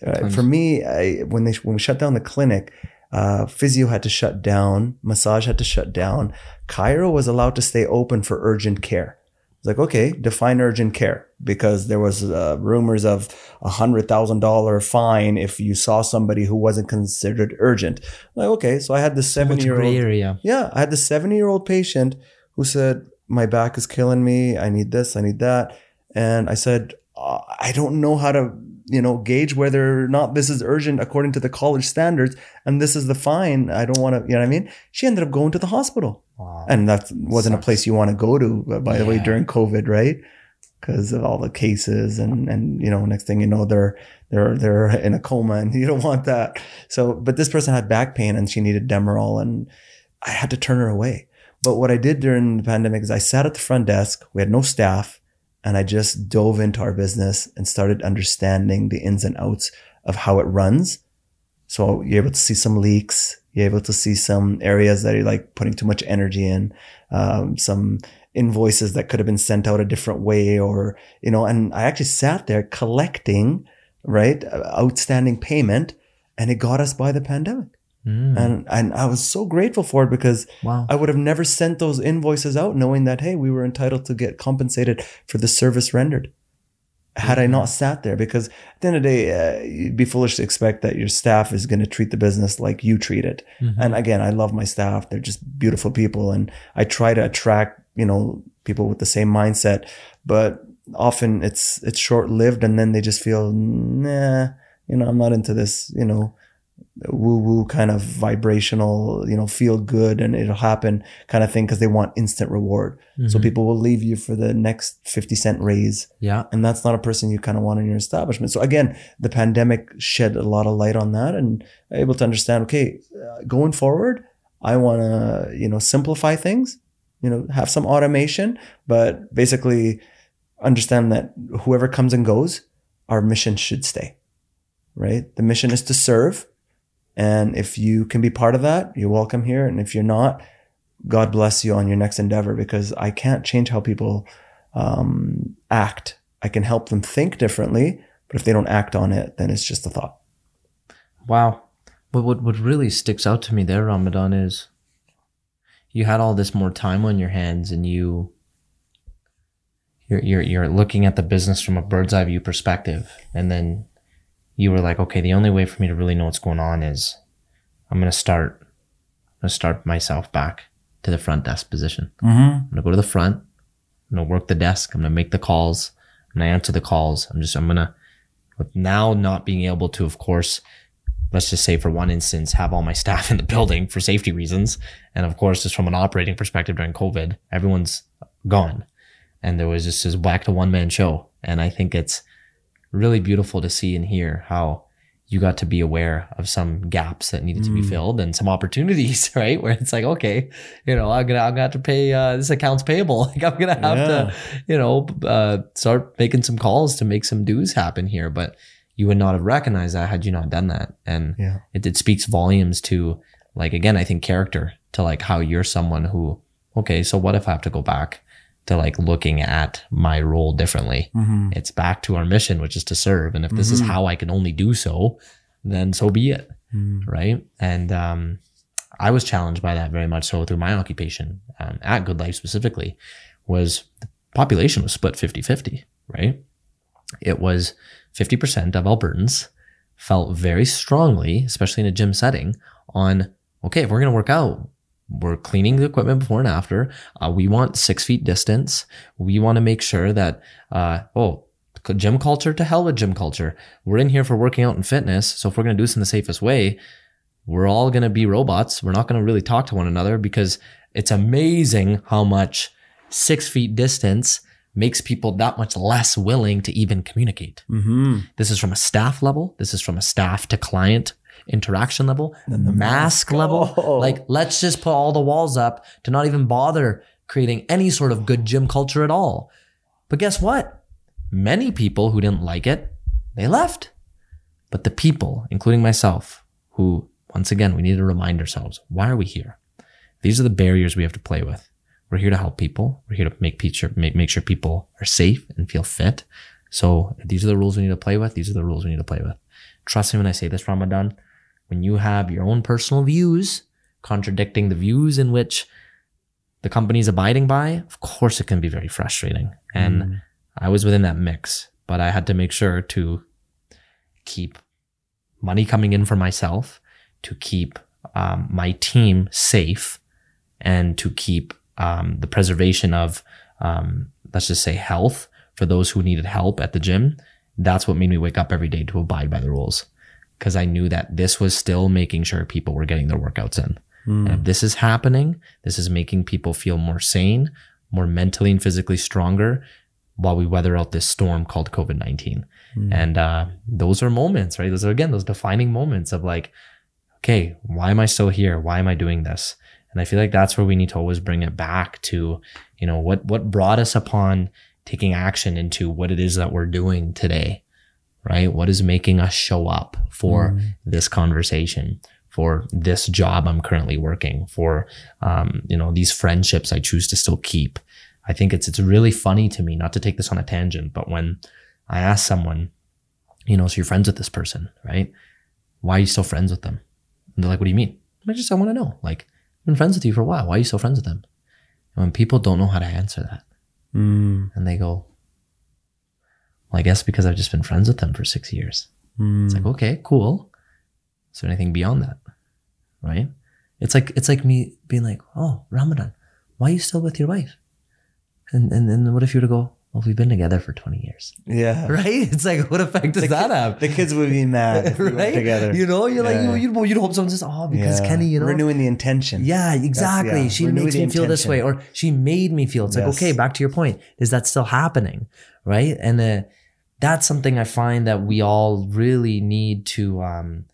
Uh, for me, I, when they, when we shut down the clinic, uh, physio had to shut down, massage had to shut down. Chiro was allowed to stay open for urgent care. It's like, okay, define urgent care because there was uh, rumors of a hundred thousand dollar fine if you saw somebody who wasn't considered urgent. Like, okay, so I had this So seven-year-old. area. yeah, I had this 70 year old patient who said, My back is killing me. I need this, I need that. And I said, uh, I don't know how to, you know, gauge whether or not this is urgent according to the college standards. And this is the fine. I don't want to, you know what I mean? She ended up going to the hospital. Wow. And that wasn't a place you want to go to, uh, by the way, during COVID, right? Because of all the cases and, and, you know, next thing you know, they're, they're, they're in a coma and you don't want that. So, but this person had back pain and she needed Demerol and I had to turn her away. But what I did during the pandemic is I sat at the front desk. We had no staff and I just dove into our business and started understanding the ins and outs of how it runs. So you're able to see some leaks. You're able to see some areas that you're like putting too much energy in, um, some invoices that could have been sent out a different way or, you know, and I actually sat there collecting, right, outstanding payment and it got us by the pandemic. Mm. And, and I was so grateful for it because wow. I would have never sent those invoices out knowing that, hey, we were entitled to get compensated for the service rendered. Had I not sat there, because at the end of the day, uh, you'd be foolish to expect that your staff is going to treat the business like you treat it. Mhm. And again, I love my staff. They're just beautiful people. And I try to attract, you know, people with the same mindset, but often it's, it's short lived. And then they just feel, nah, you know, I'm not into this, you know, woo woo kind of vibrational, you know, feel good and it'll happen kind of thing because they want instant reward. So Mhm. people will leave you for the next 50 cent raise. yeah. And that's not a person you kind of want in your establishment. So again, the pandemic shed a lot of light on that and able to understand, okay, uh, going forward, I want to, you know, simplify things, you know, have some automation, but basically understand that whoever comes and goes, our mission should stay, right? The mission is to serve. And if you can be part of that, you're welcome here. And if you're not, God bless you on your next endeavor because I can't change how people um, act. I can help them think differently, but if they don't act on it, then it's just a thought. Wow. But what, what really sticks out to me there, Ramadan, is you had all this more time on your hands and you you're, you're you're looking at the business from a bird's eye view perspective. And then you were like, okay, the only way for me to really know what's going on is I'm gonna start I'm gonna start myself back to the front desk position. Mm-hmm. I'm gonna go to the front. I'm gonna work the desk. I'm gonna make the calls. I'm gonna answer the calls. I'm just I'm gonna with now not being able to, of course, let's just say for one instance, have all my staff in the building for safety reasons. And of course, just from an operating perspective during COVID, everyone's gone. And there was just this whack to one man show. And I think it's really beautiful to see and hear how you got to be aware of some gaps that needed to be Mm. filled and some opportunities, right? Where it's like, okay, you know, I'm gonna, I'm gonna have to pay, uh, this account's payable. Like I'm gonna have to, you know, uh, start making some calls to make some dues happen here. But you would not have recognized that had you not done that. And Yeah. it, it speaks volumes to like, again, I think character to like how you're someone who, okay, so what if I have to go back to like looking at my role differently? Mm-hmm. It's back to our mission, which is to serve. And if this is Mhm. how I can only do so, then so be it. Mm-hmm. Right. And, um, I was challenged by that very much so through my occupation um, at Goodlife specifically was the population was split 50 50, right? It was 50% of Albertans felt very strongly, especially in a gym setting, on okay, if we're going to work out, we're cleaning the equipment before and after. Uh, we want six feet distance. We want to make sure that, uh, oh, gym culture to hell with gym culture. We're in here for working out and fitness. So if we're going to do this in the safest way, we're all going to be robots. We're not going to really talk to one another because it's amazing how much six feet distance makes people that much less willing to even communicate. Mm-hmm. This is from a staff level. This is from a staff to client interaction level, And the mask mask. level. Oh. Like, let's just put all the walls up to not even bother creating any sort of good gym culture at all. But guess what? Many people who didn't like it, they left. But the people, including myself, who, once again, we need to remind ourselves, why are we here? These are the barriers we have to play with. We're here to help people. We're here to make, sure, make, make sure people are safe and feel fit. So these are the rules we need to play with. These are the rules we need to play with. Trust me when I say this, Ramadan. When you have your own personal views contradicting the views in which the company is abiding by, of course it can be very frustrating. And Mm. I was within that mix, but I had to make sure to keep money coming in for myself, to keep um, my team safe, and to keep um, the preservation of, um, let's just say, health for those who needed help at the gym. That's what made me wake up every day to abide by the rules because I knew that this was still making sure people were getting their workouts in. And if this is happening, this is making people feel more sane, more mentally and physically stronger while we weather out this storm called COVID 19. And uh, those are moments, right? Those are, again, those defining moments of like, okay, why am I still here? Why am I doing this? And I feel like that's where we need to always bring it back to, you know, what, what brought us upon taking action into what it is that we're doing today, right? What is making us show up for this conversation? for this job I'm currently working, for um, you know these friendships I choose to still keep. I think it's it's really funny to me not to take this on a tangent, but when I ask someone, you know, so you're friends with this person, right? Why are you still friends with them? And they're like, "What do you mean?" I just I want to know. Like, I've been friends with you for a while. Why are you still friends with them? And when people don't know how to answer that, Mm. and they go, "Well, I guess because I've just been friends with them for six years." Mm. It's like, okay, cool. Is there anything beyond that? Right? It's like it's like me being like, oh, Ramadan, why are you still with your wife? And and then what if you were to go, well, we've been together for 20 years. yeah. Right? It's like, what effect does The that ki- have? The kids would be mad if we went right? together. You know, you're Yeah. like, you, you'd hope someone says, oh, because Yeah. Kenny, you know. renewing the intention. Yeah, exactly. yeah, she renew makes me feel this way, or she made me feel. It's like, okay, back to your point. Is that still happening? Right. And uh, that's something I find that we all really need to, um,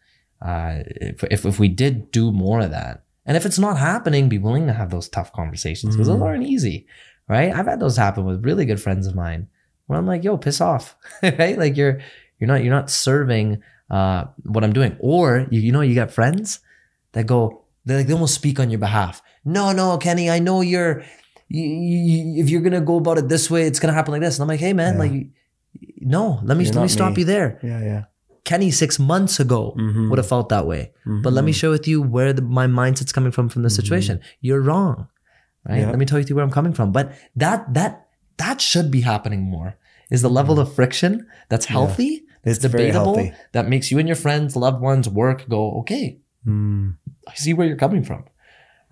uh, if, if, we did do more of that, and if it's not happening, be willing to have those tough conversations because those Mhm. aren't easy. Right. I've had those happen with really good friends of mine where I'm like, yo, piss off. right. Like you're, you're not, you're not serving, uh, what I'm doing. Or you, you know, you got friends that go, they like they almost speak on your behalf. No, no, Kenny, I know you're. You, you, if you're gonna go about it this way, it's gonna happen like this. And I'm like, hey man, Yeah. like, no, let me You're let me stop me. you there. Yeah. Yeah. Kenny six months ago Mhm. would have felt that way, but let me share with you where the, my mindset's coming from from this Mhm. situation. You're wrong, right? Yeah. Let me tell you where I'm coming from. But that that that should be happening more. Is the level of friction that's Mm-hmm. Yeah. healthy, that's It's debatable, healthy. that makes you and your friends, loved ones, work go okay. Mm. I see where you're coming from.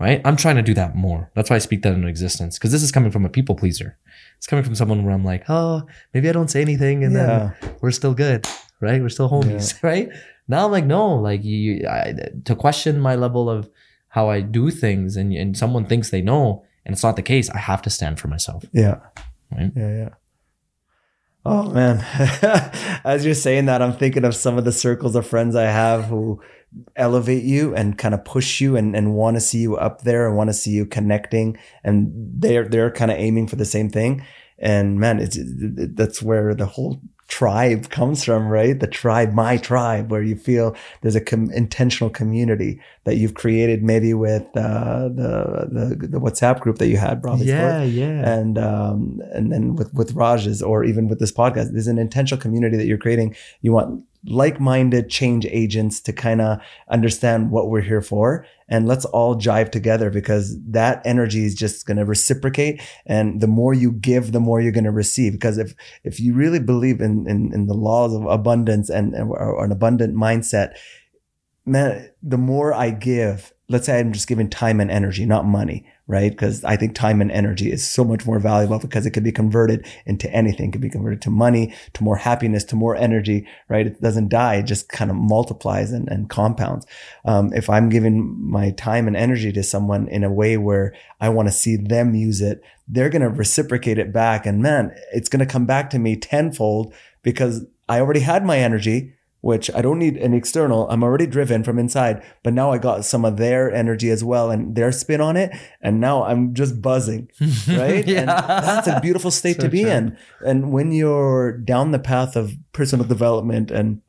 Right? I'm trying to do that more. That's why I speak that into existence. Because this is coming from a people pleaser. It's coming from someone where I'm like, oh, maybe I don't say anything and Yeah. then we're still good. Right? We're still homies. Right? Now I'm like, no, like you I, to question my level of how I do things and, and someone thinks they know and it's not the case, I have to stand for myself. Yeah. Right? Yeah, yeah. Oh man. As you're saying that, I'm thinking of some of the circles of friends I have who elevate you and kind of push you and, and want to see you up there and want to see you connecting and they're they're kind of aiming for the same thing. And man, it's it, that's where the whole tribe comes from, right? The tribe, my tribe, where you feel there's a com- intentional community that you've created, maybe with uh, the, the the WhatsApp group that you had, Robbie Sport yeah. and um, and then with with Raj's or even with this podcast, there's an intentional community that you're creating. You want like-minded change agents to kind of understand what we're here for. And let's all jive together because that energy is just going to reciprocate. And the more you give the more you're going to receive. Because if if you really believe in in, in the laws of abundance and, and or an abundant mindset man the more i give let's say i'm just giving time and energy not money right? Because I think time and energy is so much more valuable because it can be converted into anything. It can be converted to money, to more happiness, to more energy, right? It doesn't die. It just kind of multiplies and, and compounds. Um, if I'm giving my time and energy to someone in a way where I want to see them use it, they're going to reciprocate it back. And man, it's going to come back to me tenfold because I already had my energy which I don't need an external. I'm already driven from inside, but now I got some of their energy as well and their spin on it. And now I'm just buzzing, right? yeah. And that's a beautiful state so to be true. in. And when you're down the path of personal development and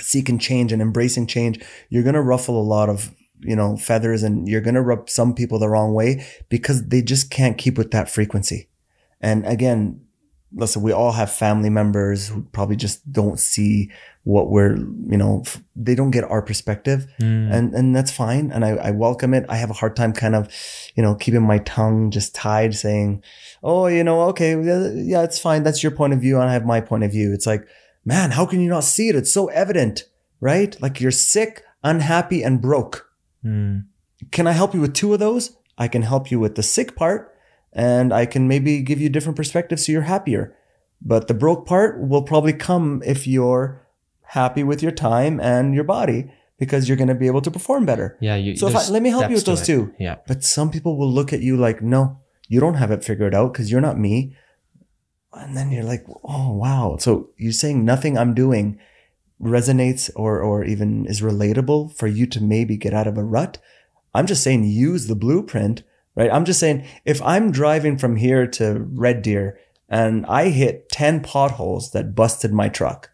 seeking change and embracing change, you're going to ruffle a lot of you know, feathers and you're going to rub some people the wrong way because they just can't keep with that frequency. And again, listen, we all have family members who probably just don't see what we're, you know, they don't get our perspective mm. and, and that's fine. And I, I welcome it. I have a hard time kind of, you know, keeping my tongue just tied saying, Oh, you know, okay. Yeah, it's fine. That's your point of view. And I have my point of view. It's like, man, how can you not see it? It's so evident, right? Like you're sick, unhappy and broke. Mm. Can I help you with two of those? I can help you with the sick part and I can maybe give you different perspectives so you're happier. But the broke part will probably come if you're happy with your time and your body because you're going to be able to perform better. Yeah. You, so I, let me help you with those two. Yeah. But some people will look at you like, no, you don't have it figured out because you're not me. And then you're like, oh, wow. So you're saying nothing I'm doing resonates or, or even is relatable for you to maybe get out of a rut. I'm just saying use the blueprint, right? I'm just saying if I'm driving from here to Red Deer and I hit 10 potholes that busted my truck,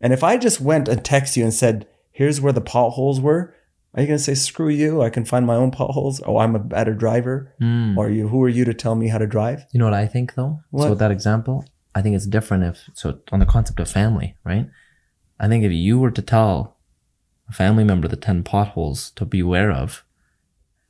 and if I just went and text you and said, here's where the potholes were, are you going to say, screw you? I can find my own potholes. Oh, I'm a better driver. Mm. Or you, who are you to tell me how to drive? You know what I think though? What? So with that example, I think it's different if, so on the concept of family, right? I think if you were to tell a family member the 10 potholes to beware of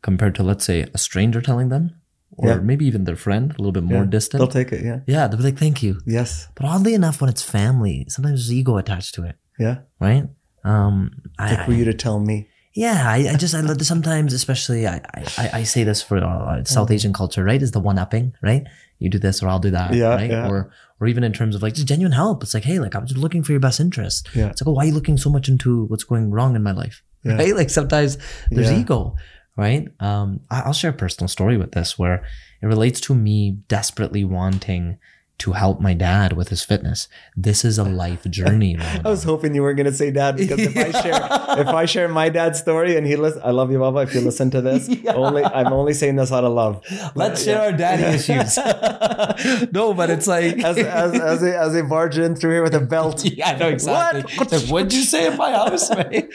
compared to, let's say, a stranger telling them, or yeah. maybe even their friend, a little bit more yeah. distant. They'll take it, yeah. Yeah, they'll be like, thank you. Yes. But oddly enough, when it's family, sometimes there's ego attached to it. Yeah. Right? Um, like I, for you to tell me. Yeah, I, I just, I sometimes, especially, I, I, I say this for uh, South mm. Asian culture, right? Is the one upping, right? You do this or I'll do that, yeah, right? Yeah. Or, or even in terms of like just genuine help. It's like, hey, like I'm just looking for your best interest. Yeah. It's like, oh, why are you looking so much into what's going wrong in my life? Yeah. Right? Like sometimes there's ego, right? Um, I'll share a personal story with this where it relates to me desperately wanting to help my dad with his fitness. This is a life journey. I was hoping you weren't going to say dad because if I share if I share my dad's story and he listen, I love you, Baba. If you listen to this, yeah. only I'm only saying this out of love. Let's share our daddy issues. no, but it's like as as as a, as a barge in through here with a belt. Yeah, I know exactly. What? Like, what'd you say in my house, man?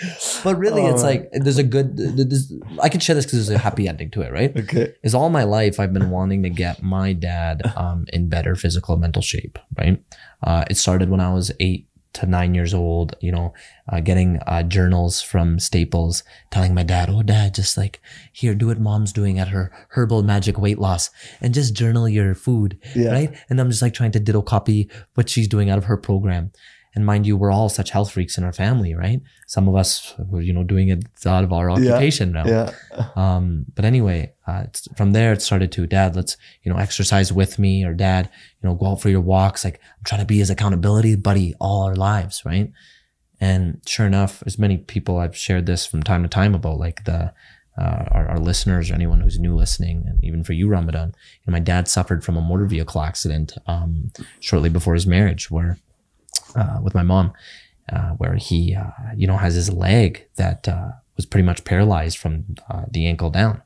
But really, oh, it's like there's a good. There's, I can share this because there's a happy ending to it, right? Okay. Is all my life I've been wanting to get my dad um, in better physical mental shape, right? Uh, it started when I was eight to nine years old, you know, uh, getting uh, journals from Staples, telling my dad, "Oh, dad, just like here, do what mom's doing at her herbal magic weight loss, and just journal your food, yeah. right?" And I'm just like trying to ditto copy what she's doing out of her program. And mind you, we're all such health freaks in our family, right? Some of us were, you know, doing it out of our occupation yeah, now. Yeah. Um, but anyway, uh, from there it started to dad, let's, you know, exercise with me or dad, you know, go out for your walks. Like I'm trying to be his accountability buddy all our lives, right? And sure enough, as many people I've shared this from time to time about like the, uh, our, our, listeners or anyone who's new listening, and even for you, Ramadan, you know, my dad suffered from a motor vehicle accident um, shortly before his marriage, where uh, with my mom, uh, where he, uh, you know, has his leg that uh, was pretty much paralyzed from uh, the ankle down,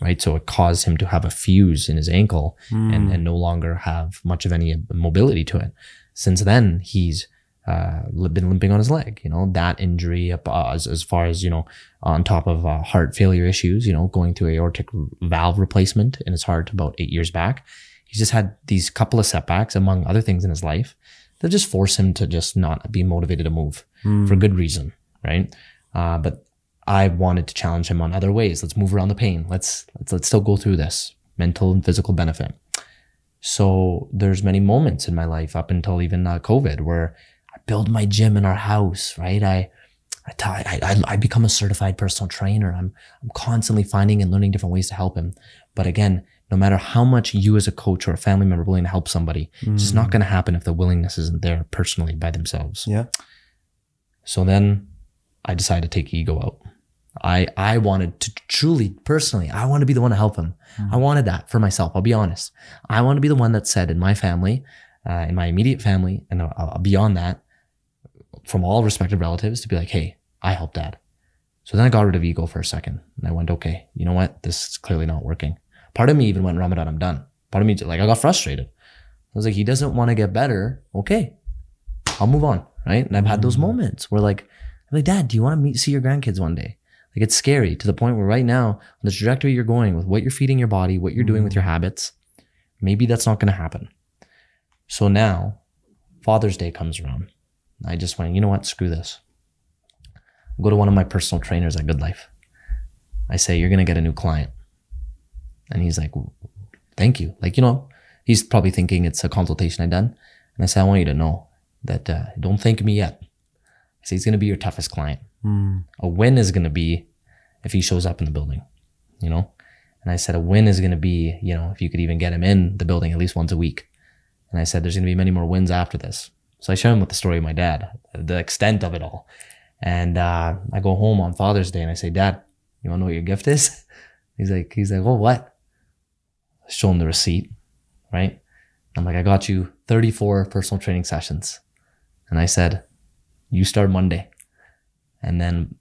right? So it caused him to have a fuse in his ankle mm. and, and no longer have much of any mobility to it. Since then, he's uh, been limping on his leg, you know, that injury as, as far as, you know, on top of uh, heart failure issues, you know, going through aortic valve replacement in his heart about eight years back. He's just had these couple of setbacks among other things in his life they'll just force him to just not be motivated to move Mm. for good reason, right? Uh, but I wanted to challenge him on other ways. Let's move around the pain. Let's let's let's still go through this mental and physical benefit. So there's many moments in my life up until even uh, COVID where I build my gym in our house, right? I I, t- I, I, I become a certified personal trainer. I'm, I'm constantly finding and learning different ways to help him. But again, no matter how much you as a coach or a family member are willing to help somebody, it's not going to happen if the willingness isn't there personally by themselves. Yeah. So then I decided to take ego out. I, I wanted to truly, personally, I want to be the one to help him. I wanted that for myself. I'll be honest. I want to be the one that said in my family, uh, in my immediate family, and uh, beyond that, from all respective relatives to be like, hey, I helped dad. So then I got rid of ego for a second and I went, okay, you know what? This is clearly not working. Part of me even went, Ramadan, I'm done. Part of me, like, I got frustrated. I was like, he doesn't want to get better. Okay, I'll move on. Right. And I've had those mm-hmm. moments where like, I'm like, dad, do you want to meet, see your grandkids one day? Like it's scary to the point where right now, on the trajectory you're going with what you're feeding your body, what you're doing with mm-hmm. your habits, maybe that's not going to happen. So now Father's Day comes around. I just went, you know what? Screw this. Go to one of my personal trainers at Goodlife. I say, you're going to get a new client. And he's like, thank you. Like, you know, he's probably thinking it's a consultation I done. And I said, I want you to know that uh, don't thank me yet. I say, he's going to be your toughest client. Mm. A win is going to be if he shows up in the building, you know? And I said, a win is going to be, you know, if you could even get him in the building at least once a week. And I said, there's going to be many more wins after this. So I show him with the story of my dad, the extent of it all. And, uh, I go home on Father's Day and I say, dad, you want to know what your gift is? He's like, he's like, oh, what? Show him the receipt, right? I'm like, I got you 34 personal training sessions. And I said, you start Monday. And then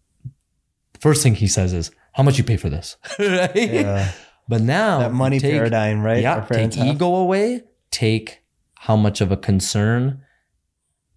the first thing he says is, how much you pay for this? right? Yeah. But now That money take- paradigm, right? Yeah, take ego away, take how much of a concern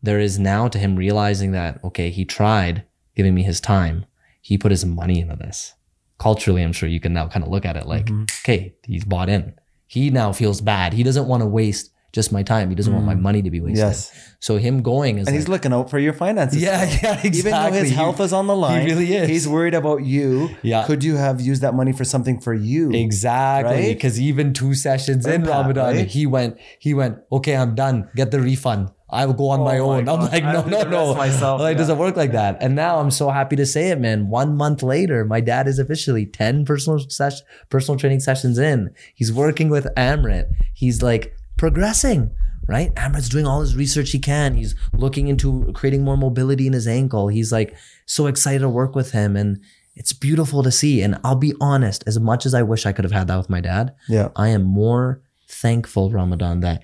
there is now to him realizing that, okay, he tried giving me his time. He put his money into this. Culturally, I'm sure you can now kind of look at it like, Mhm. okay, he's bought in. He now feels bad. He doesn't want to waste just my time. He doesn't want my money to be wasted. Mm. Yes. So him going is And like, he's looking out for your finances. yeah, yeah, exactly. Even though his He- health is on the line, he really is. He's worried about you. Yeah. Could you have used that money for something for you? Exactly. Right? Because even two sessions in Impact, Ramadan, right? he went, he went, okay, I'm done. Get the refund. I will go on Oh my my own. I'm like, no, no, no. myself. Like, it Yeah. doesn't work like that. And now I'm so happy to say it, man. One month later, my dad is officially 10 personal ses- personal training sessions in. He's working with Amrit. He's like progressing, right? Amrit's doing all his research he can. He's looking into creating more mobility in his ankle. He's like so excited to work with him. And it's beautiful to see. And I'll be honest, as much as I wish I could have had that with my dad, Yeah. I am more thankful, Ramadan, that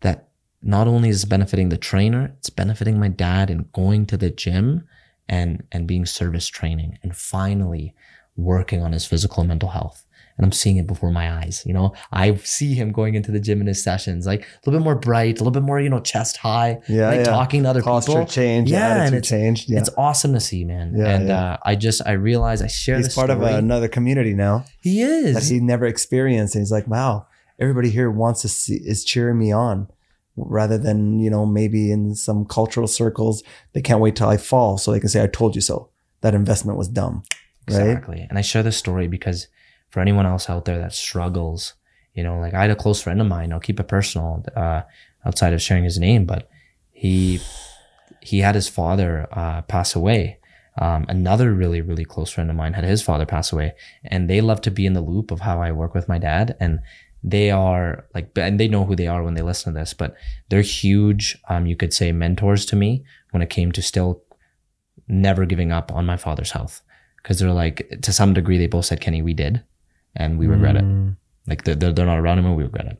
that not only is benefiting the trainer, it's benefiting my dad in going to the gym and and being service training and finally working on his physical and mental health. And I'm seeing it before my eyes. You know, I see him going into the gym in his sessions, like a little bit more bright, a little bit more, you know, chest high, Yeah. like yeah. talking to other Posture people. change. Yeah, and it's-. Yeah. It's awesome to see, man. Yeah, and yeah. Uh, I just I realize I share He's this part of story. another community now he is. that he never experienced. And he's like, wow, everybody here wants to see, is cheering me on rather than, you know, maybe in some cultural circles, they can't wait till I fall so they can say, I told you so. That investment was dumb. Right. Exactly. And I share this story because for anyone else out there that struggles, you know, like I had a close friend of mine, I'll keep it personal, uh, outside of sharing his name, but he, he had his father, uh, pass away. Um, another really, really close friend of mine had his father pass away and they love to be in the loop of how I work with my dad. And they are like, and they know who they are when they listen to this, but they're huge, um, you could say mentors to me when it came to still never giving up on my father's health because they're like to some degree they both said kenny we did and we regret it Mm. like they're, they're, not around him and we regret it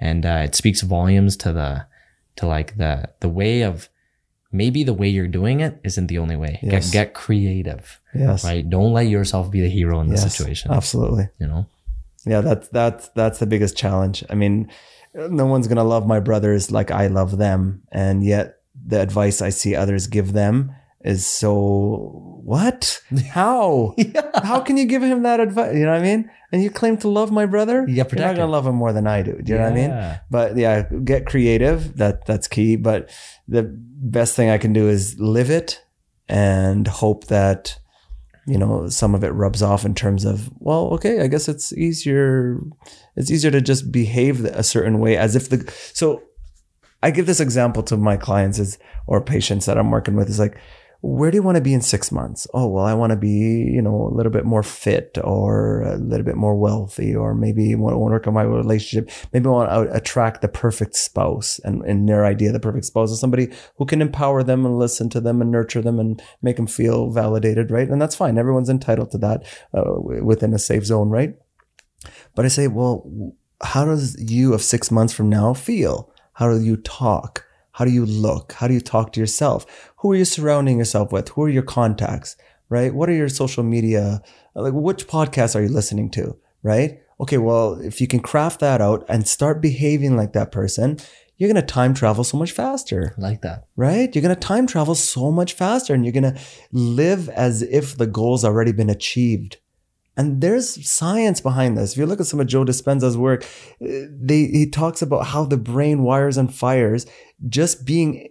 and uh, it speaks volumes to the to like the the way of maybe the way you're doing it isn't the only way Yes. get, get creative Yes. right don't let yourself be the hero in this Yes. situation Absolutely. you know Yeah, that's that's that's the biggest challenge. I mean, no one's gonna love my brothers like I love them, and yet the advice I see others give them is so what? How? How can you give him that advice? You know what I mean? And you claim to love my brother? You got You're not gonna love him more than I do. Do you know what I mean? But yeah, get creative. That that's key. But the best thing I can do is live it and hope that you know some of it rubs off in terms of well, okay, I guess it's easier. It's easier to just behave a certain way as if the so. I give this example to my clients is or patients that I'm working with is like, where do you want to be in six months? Oh, well, I want to be, you know, a little bit more fit or a little bit more wealthy, or maybe want to work on my relationship. Maybe I want to attract the perfect spouse. And in their idea, the perfect spouse is somebody who can empower them and listen to them and nurture them and make them feel validated, right? And that's fine. Everyone's entitled to that uh, within a safe zone, right? But I say, well, how does you of six months from now feel? How do you talk? How do you look? How do you talk to yourself? Who are you surrounding yourself with? Who are your contacts? Right? What are your social media? Like, which podcasts are you listening to? Right? Okay, well, if you can craft that out and start behaving like that person, you're going to time travel so much faster I like that. right? You're going to time travel so much faster and you're going to live as if the goal's already been achieved. And there's science behind this. If you look at some of Joe Dispenza's work, eh, they, he talks about how the brain wires and fires just being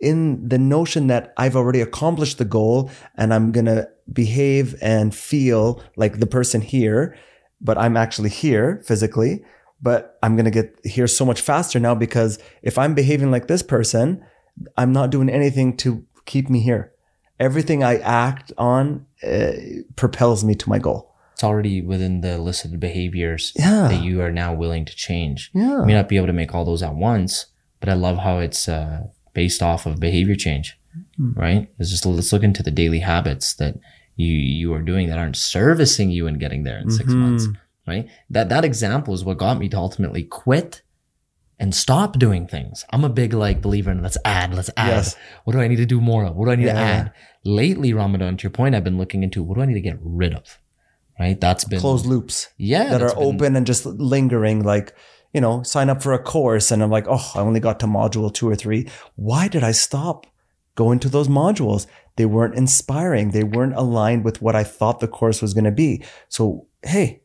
in the notion that I've already accomplished the goal and I'm going to behave and feel like the person here, but I'm actually here physically. But I'm going to get here so much faster now because if I'm behaving like this person, I'm not doing anything to keep me here. Everything I act on uh, propels me to my goal. It's already within the listed behaviors Yeah. that you are now willing to change. Yeah. You may not be able to make all those at once, but I love how it's uh, based off of behavior change, right? It's just let's look into the daily habits that you you are doing that aren't servicing you and getting there in 6 Mhm. months, right? That that example is what got me to ultimately quit and stop doing things. I'm a big like believer in let's add, let's add. Yes. What do I need to do more of? What do I need to add? Lately, Ramadan, to your point, I've been looking into what do I need to get rid of? Right? That's been Closed loops yeah, that are been- open and just lingering, like, you know, sign up for a course and I'm like, oh, I only got to module two or three. Why did I stop going to those modules? They weren't inspiring. They weren't aligned with what I thought the course was going to be. So, hey,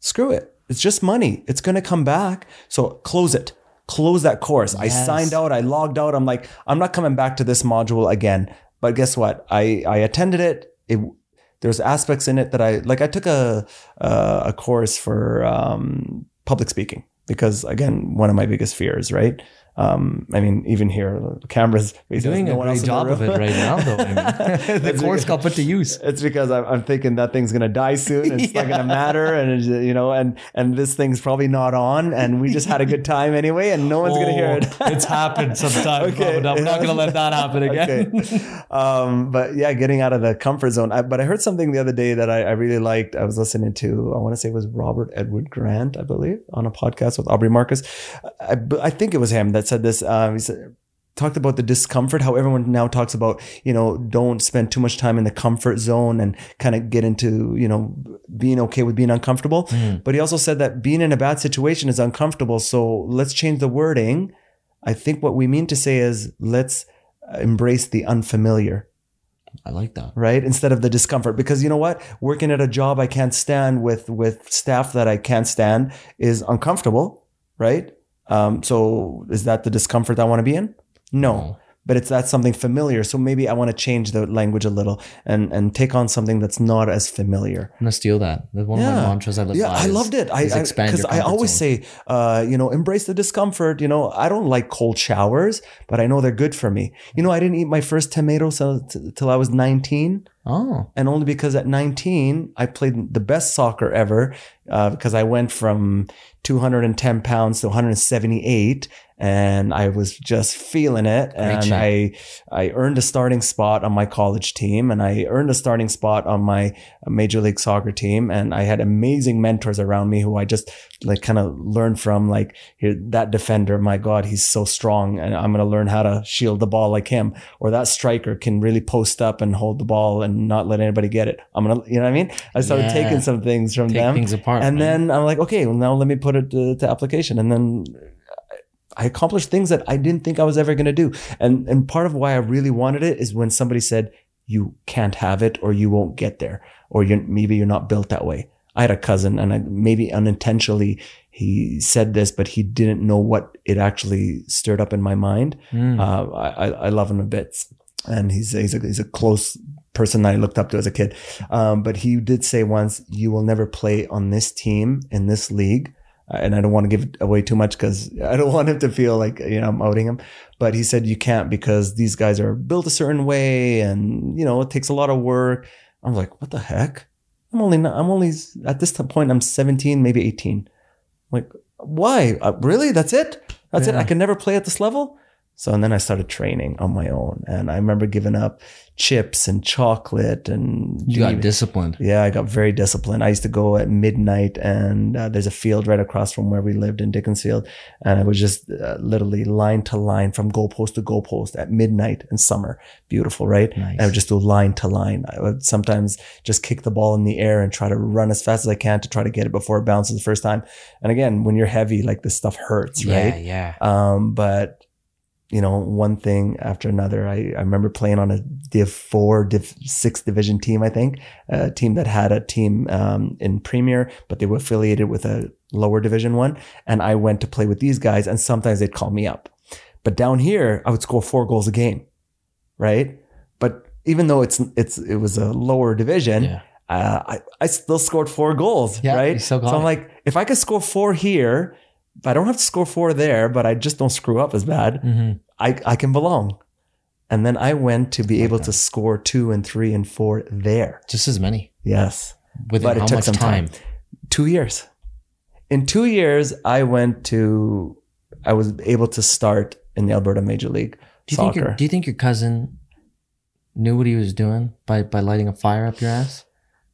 screw it. It's just money. It's going to come back. So close it. Close that course. I signed out. I logged out. I'm like, I'm not coming back to this module again. But guess what? I, I attended it. It there's aspects in it that I like. I took a uh, a course for um, public speaking because again, one of my biggest fears, right? Um, I mean, even here, the cameras. You're doing a great job of it right now, though. I mean, the course got put to use. It's because I'm, I'm thinking that thing's gonna die soon. And it's not gonna matter, and you know, and and this thing's probably not on, and we just had a good time anyway, and no one's gonna hear it. Oh, it's happened sometimes. Okay. We're not going to let that happen again. Okay. Um, but yeah, getting out of the comfort zone. I, but I heard something the other day that I, I really liked. I was listening to, I want to say it was Robert Edward Grant, I believe, on a podcast with Aubrey Marcus. I, I think it was him that said this. Um, he said, talked about the discomfort, how everyone now talks about, you know, don't spend too much time in the comfort zone and kind of get into, you know, being okay with being uncomfortable. Mm. But he also said that being in a bad situation is uncomfortable. So let's change the wording. I think what we mean to say is let's embrace the unfamiliar, I like that. right? Instead of the discomfort. Because you know what? Working at a job I can't stand with with staff that I can't stand is uncomfortable, right? Um, so is that the discomfort I want to be in? No. But it's that's something familiar. So maybe I want to change the language a little and and take on something that's not as familiar. I'm going to steal that. That's one of my mantras I live Yeah, by. I is- loved it. I because I always zone. say, uh, you know, embrace the discomfort. You know, I don't like cold showers, but I know they're good for me. You know, I didn't eat my first tomato till, till I was 19 Oh, and only because at 19 I played the best soccer ever uh, because I went from 210 pounds to 178 and I was just feeling it and. I I earned a starting spot on my college team and I earned a starting spot on my major league soccer team and I had amazing mentors around me who I just like kind of learned from like here that defender my god he's so strong and I'm going to learn how to shield the ball like him or that striker can really post up and hold the ball and not let anybody get it I'm going to you know what I mean I started Yeah. taking some things from take them things apart. and right? then I'm like, okay, well, now let me put it to, to application. And then I accomplished things that I didn't think I was ever going to do. And, and part of why I really wanted it is when somebody said, you can't have it or you won't get there or you're maybe you're not built that way. I had a cousin and I, maybe unintentionally he said this, but he didn't know what it actually stirred up in my mind. Mm. Uh, I, I love him a bit, and he's he's a, he's a close person that I looked up to as a kid. Um, but he did say once, "You will never play on this team in this league." Uh, And I don't want to give away too much because I don't want him to feel like you know I'm outing him. But he said you can't because these guys are built a certain way, and you know it takes a lot of work. I'm like, what the heck? I'm only not, I'm only at this point I'm 17, maybe 18. Like, why? Uh, really? That's it? That's it? I can never play at this level? So, and then I started training on my own. And I remember giving up chips and chocolate and You got even- disciplined. yeah, I got very disciplined. I used to go at midnight, and uh, there's a field right across from where we lived in Dickinsfield, and I was just uh, literally line to line from goalpost to goalpost at midnight in summer. Beautiful, right? Nice. I would just do line to line. I would sometimes just kick the ball in the air and try to run as fast as I can to try to get it before it bounces the first time. And again, when you're heavy, like this stuff hurts, right? Yeah, yeah. Um, but you know, one thing after another. I, I remember playing on a Div Four, Div Six division team. I think a team that had a team um, in Premier, but they were affiliated with a lower Division One. And I went to play with these guys, and sometimes they'd call me up. But down here, I would score four goals a game, right? But even though it's it's it was a lower division, Yeah. uh, I, I still scored four goals, Yeah, right? you still got so I'm like, if I could score four here, but I don't have to score four there, but I just don't screw up as bad, hmm I, I can belong. And then I went to be able to score two and three and four there. Just as many. Yes. Within But it how took much some time? time. Two years. In two years, I went to, I was able to start in the Alberta Major League Do you think your. Do you think your cousin knew what he was doing by by lighting a fire up your ass?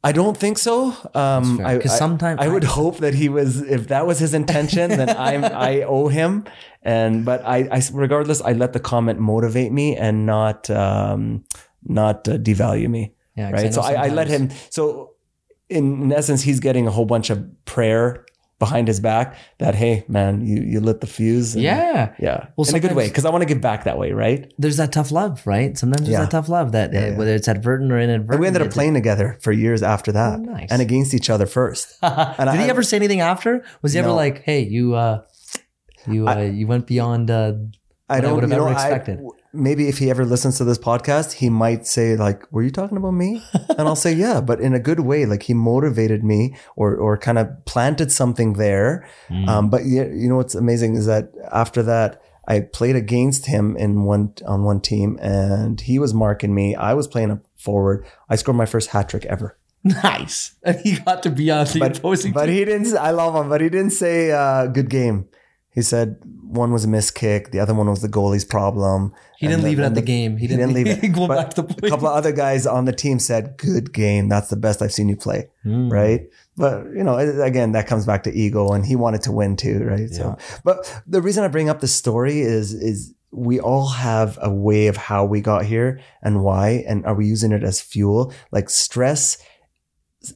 I don't think so. Um, I, Because I- sometimes I would hope that he was, if that was his intention, then I'm, I owe him. And, but I, I, regardless, I let the comment motivate me and not, um, not uh, devalue me. Yeah, Right. So I, I let him, so in, in essence, he's getting a whole bunch of prayer behind his back that, Hey man, you, you lit the fuse. and- Yeah, Yeah. Well, in a good way. Cause I want to give back that way. Right. there's that tough love, right? Sometimes there's Yeah. that tough love that Yeah, uh, yeah. whether it's advertent or inadvertent. And we ended up playing together for years after that Oh, nice. and against each other first. Did I- he ever say anything after? Was he ever like, "Hey, you, uh, you, uh, you went beyond"? Uh, I don't would've you know, ever I- expected. Maybe if he ever listens to this podcast, he might say like, "Were you talking about me?" And I'll say, "Yeah," but in a good way. Like he motivated me or or kind of planted something there. mm, Um, but you, you know what's amazing is that after that, I played against him in one on one team, and he was marking me. I was playing a forward. I scored my first hat trick ever. nice, and he got to be on the But, opposing. but team. he didn't. I love him, but he didn't say uh, good game. He said one was a missed kick, the other one was the goalie's problem. He didn't and leave it at the game. He didn't leave it. go But back to the A couple of other guys on the team said, "Good game. That's the best I've seen you play." Mm. Right? But you know, again, that comes back to ego, and he wanted to win too, right? So, but the reason I bring up this story is is we all have a way of how we got here and why, and are we using it as fuel? Like stress.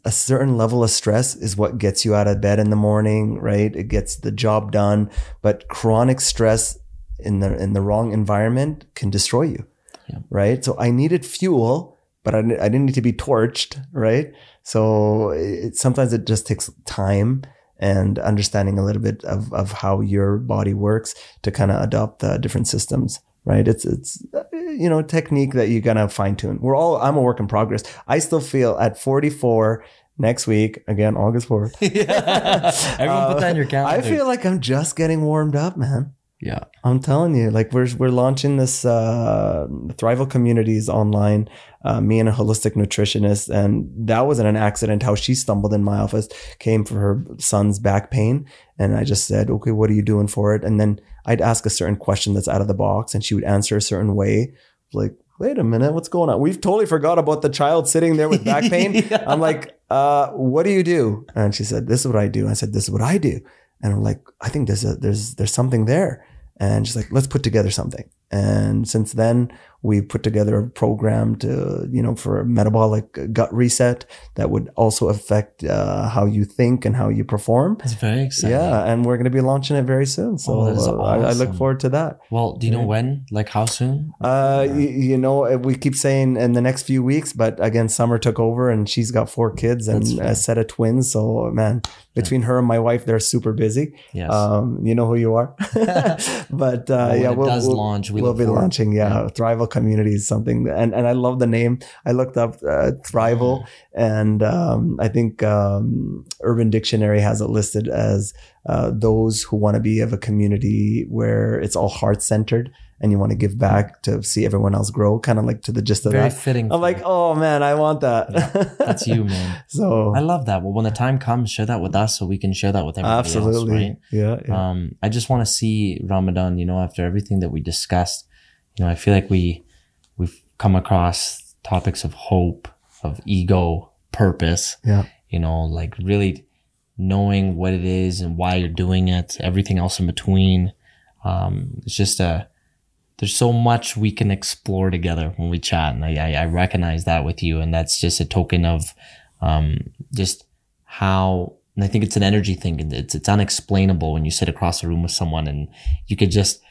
A certain level of stress is what gets you out of bed in the morning, right? It gets the job done. But chronic stress in the in the wrong environment can destroy you, Yeah. right? So I needed fuel, but I, I didn't need to be torched, right? So it, sometimes it just takes time and understanding a little bit of, of how your body works to kind of adopt the different systems, right? It's, it's, uh, you know, technique that you're to fine tune. We're all, I'm a work in progress. I still feel at 44 next week, again, August 4th. yeah. Everyone put that in your calendar. I feel like I'm just getting warmed up, man. yeah. I'm telling you, like we're we're launching this uh, Thrival Communities online. Uh, me and a holistic nutritionist, and that wasn't an accident. How she stumbled in my office came for her son's back pain, and I just said, "Okay, what are you doing for it?" And then I'd ask a certain question that's out of the box, and she would answer a certain way, like. Wait a minute, what's going on? We've totally forgot about the child sitting there with back pain. Yeah. I'm like, uh, what do you do? And she said, This is what I do. I said, This is what I do. And I'm like, I think there's a there's there's something there. And she's like, let's put together something. And since then, we put together a program to, you know, for a metabolic gut reset that would also affect uh, how you think and how you perform. It's very exciting. Yeah, and we're going to be launching it very soon. So Oh, is uh, I, I look forward to that. Well, do you know Yeah. when? Like how soon? Uh, you, you know, we keep saying in the next few weeks, but again, Summer took over and she's got four kids and a set of twins. So man, between her and my wife, they're super busy. Yes. Um, you know who you are, but uh, Well, yeah, it we'll, does we'll, launch, we we'll be forward. launching. Yeah, Yeah. Thrival Community is something, and and I love the name. I looked up uh, Thrival, and um, I think um, Urban Dictionary has it listed as uh, those who want to be of a community where it's all heart centered, and you want to give back to see everyone else grow, kind of like to the gist of very that. fitting. I'm like, oh man, I want that. that's you, man. so I love that. Well, when the time comes, share that with us so we can share that with everybody absolutely, else, yeah, right? yeah. Um, I just want to see Ramadan. You know, after everything that we discussed, you know, I feel like we come across topics of hope, of ego, purpose. Yeah. You know, like really knowing what it is and why you're doing it. Everything else in between. Um, it's just a. There's so much we can explore together when we chat, and I, I, I recognize that with you, and that's just a token of um, just how and I think it's an energy thing and it's it's unexplainable when you sit across a room with someone and you could just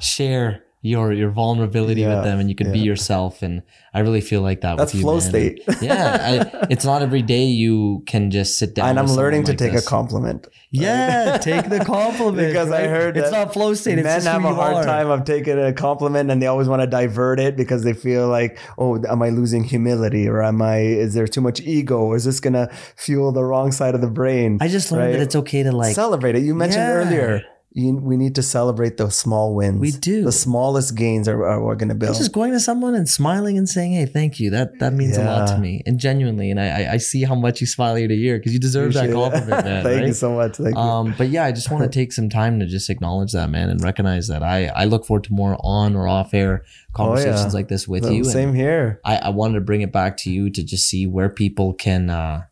share your your vulnerability Yeah, with them and you could be yourself and I really feel like that That's with you flow man. state. yeah I, it's not every day you can just sit down and I'm learning to like take this. a compliment. yeah take the compliment because I heard it's not flow state men have a hard are. time of taking a compliment and they always want to divert it because they feel like oh am i losing humility or am i is there too much ego or is this gonna fuel the wrong side of the brain I just learned right? that it's okay to like celebrate it you mentioned Yeah. earlier you, we need to celebrate those small wins We do. the smallest gains are, are we're gonna build just going to someone and smiling and saying, "Hey, thank you." That that means a lot to me, and genuinely, and I I- I see how much you smile ear to ear because you deserve that Appreciate it. compliment, man. thank right? you so much thank you Um, but yeah, I just want to take some time to just acknowledge that, man, and recognize that I I look forward to more on or off air conversations like this with So, you. and same here I I wanted to bring it back to you to just see where people can. uh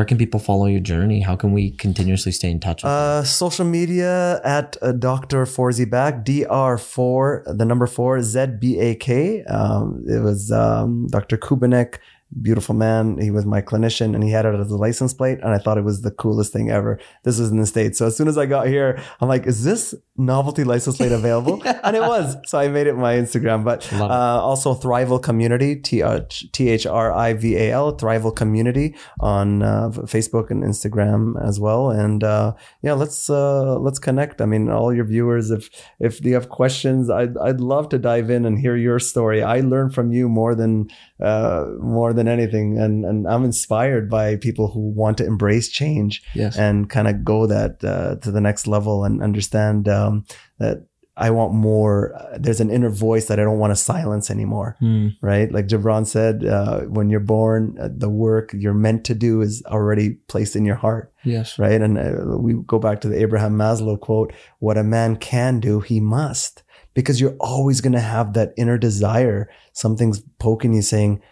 where can people follow your journey? How can we continuously stay in touch? Uh, social media at uh, Dr. Forzibak, DR4, the number four, Z B A K. Um, it was um, Dr. Kubanek, beautiful man. He was my clinician and he had it as a license plate. And I thought it was the coolest thing ever. This was in the States. So as soon as I got here, I'm like, is this novelty license plate available? And it was. So I made it my Instagram. But uh, also Thrival Community, T H R I V A L, Thrival Community on uh, Facebook and Instagram as well. And uh, yeah, let's uh, let's connect. I mean, all your viewers, if if you have questions, I'd I'd love to dive in and hear your story. I learn from you more than uh, more than anything, and and I'm inspired by people who want to embrace change yes. and kind of go that uh, to the next level and understand um, that I want more. Uh, there's an inner voice that I don't want to silence anymore Hmm. right? Like Gibran said, uh, when you're born, uh, the work you're meant to do is already placed in your heart, Yes. right? And uh, we go back to the Abraham Maslow quote what a man can do, he must. Because you're always going to have that inner desire. Something's poking you saying,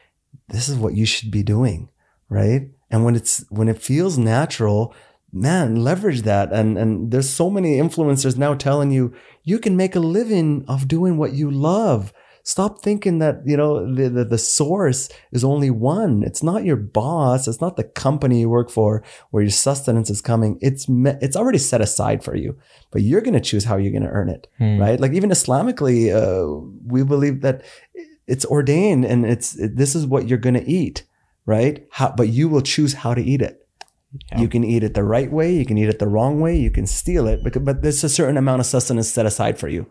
this is what you should be doing, right? And when it's, when it feels natural, man, leverage that. And, and there's so many influencers now telling you, you can make a living of doing what you love. Stop thinking that, you know, the, the, the source is only one. It's not your boss. It's not the company you work for where your sustenance is coming. It's, me- it's already set aside for you, but you're going to choose how you're going to earn it, Hmm. right? Like even Islamically, uh, we believe that it's ordained and it's, this is what you're going to eat, right? How, but you will choose how to eat it. Yeah. You can eat it the right way. You can eat it the wrong way. You can steal it, but, but there's a certain amount of sustenance set aside for you,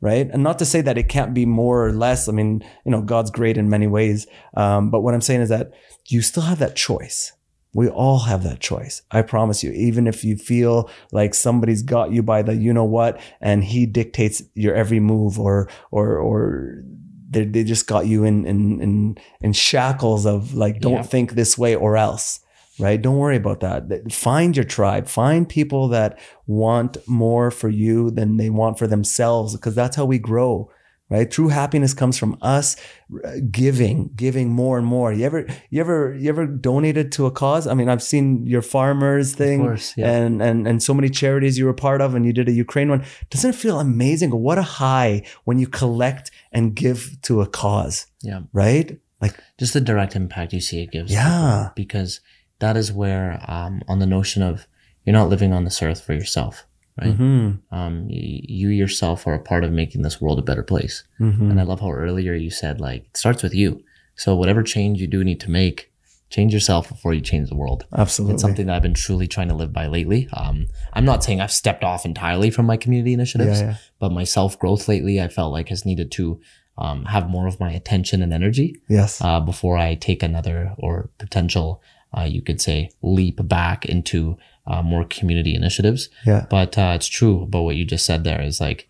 right? And not to say that it can't be more or less. I mean, you know, God's great in many ways. Um, but what I'm saying is that you still have that choice. We all have that choice. I promise you. Even if you feel like somebody's got you by the you know what, and he dictates your every move, or or or they, they just got you in in in in shackles of like don't Yeah. think this way or else right? Don't worry about that. Find your tribe. Find people that want more for you than they want for themselves because that's how we grow right? True happiness comes from us uh, giving, giving more and more. You ever, you ever, you ever donated to a cause? I mean, I've seen your farmers thing course, yeah. and, and, and so many charities you were part of and you did a Ukraine one. Doesn't it feel amazing? What a high when you collect and give to a cause, Yeah. right? Like, Just the direct impact you see it gives. Yeah. Because that is where, um, on the notion of you're not living on this earth for yourself, right? mhm, Um, y- you yourself are a part of making this world a better place. mhm. And I love how earlier you said like it starts with you. So whatever change you do need to make, change yourself before you change the world. absolutely. It's something that I've been truly trying to live by lately. Um, I'm not saying I've stepped off entirely from my community initiatives, Yeah, yeah. but my self growth lately I felt like has needed to um, have more of my attention and energy Yes. uh, before I take another or potential, uh, you could say, leap back into uh, more community initiatives. yeah. But uh, it's true about what you just said there is like,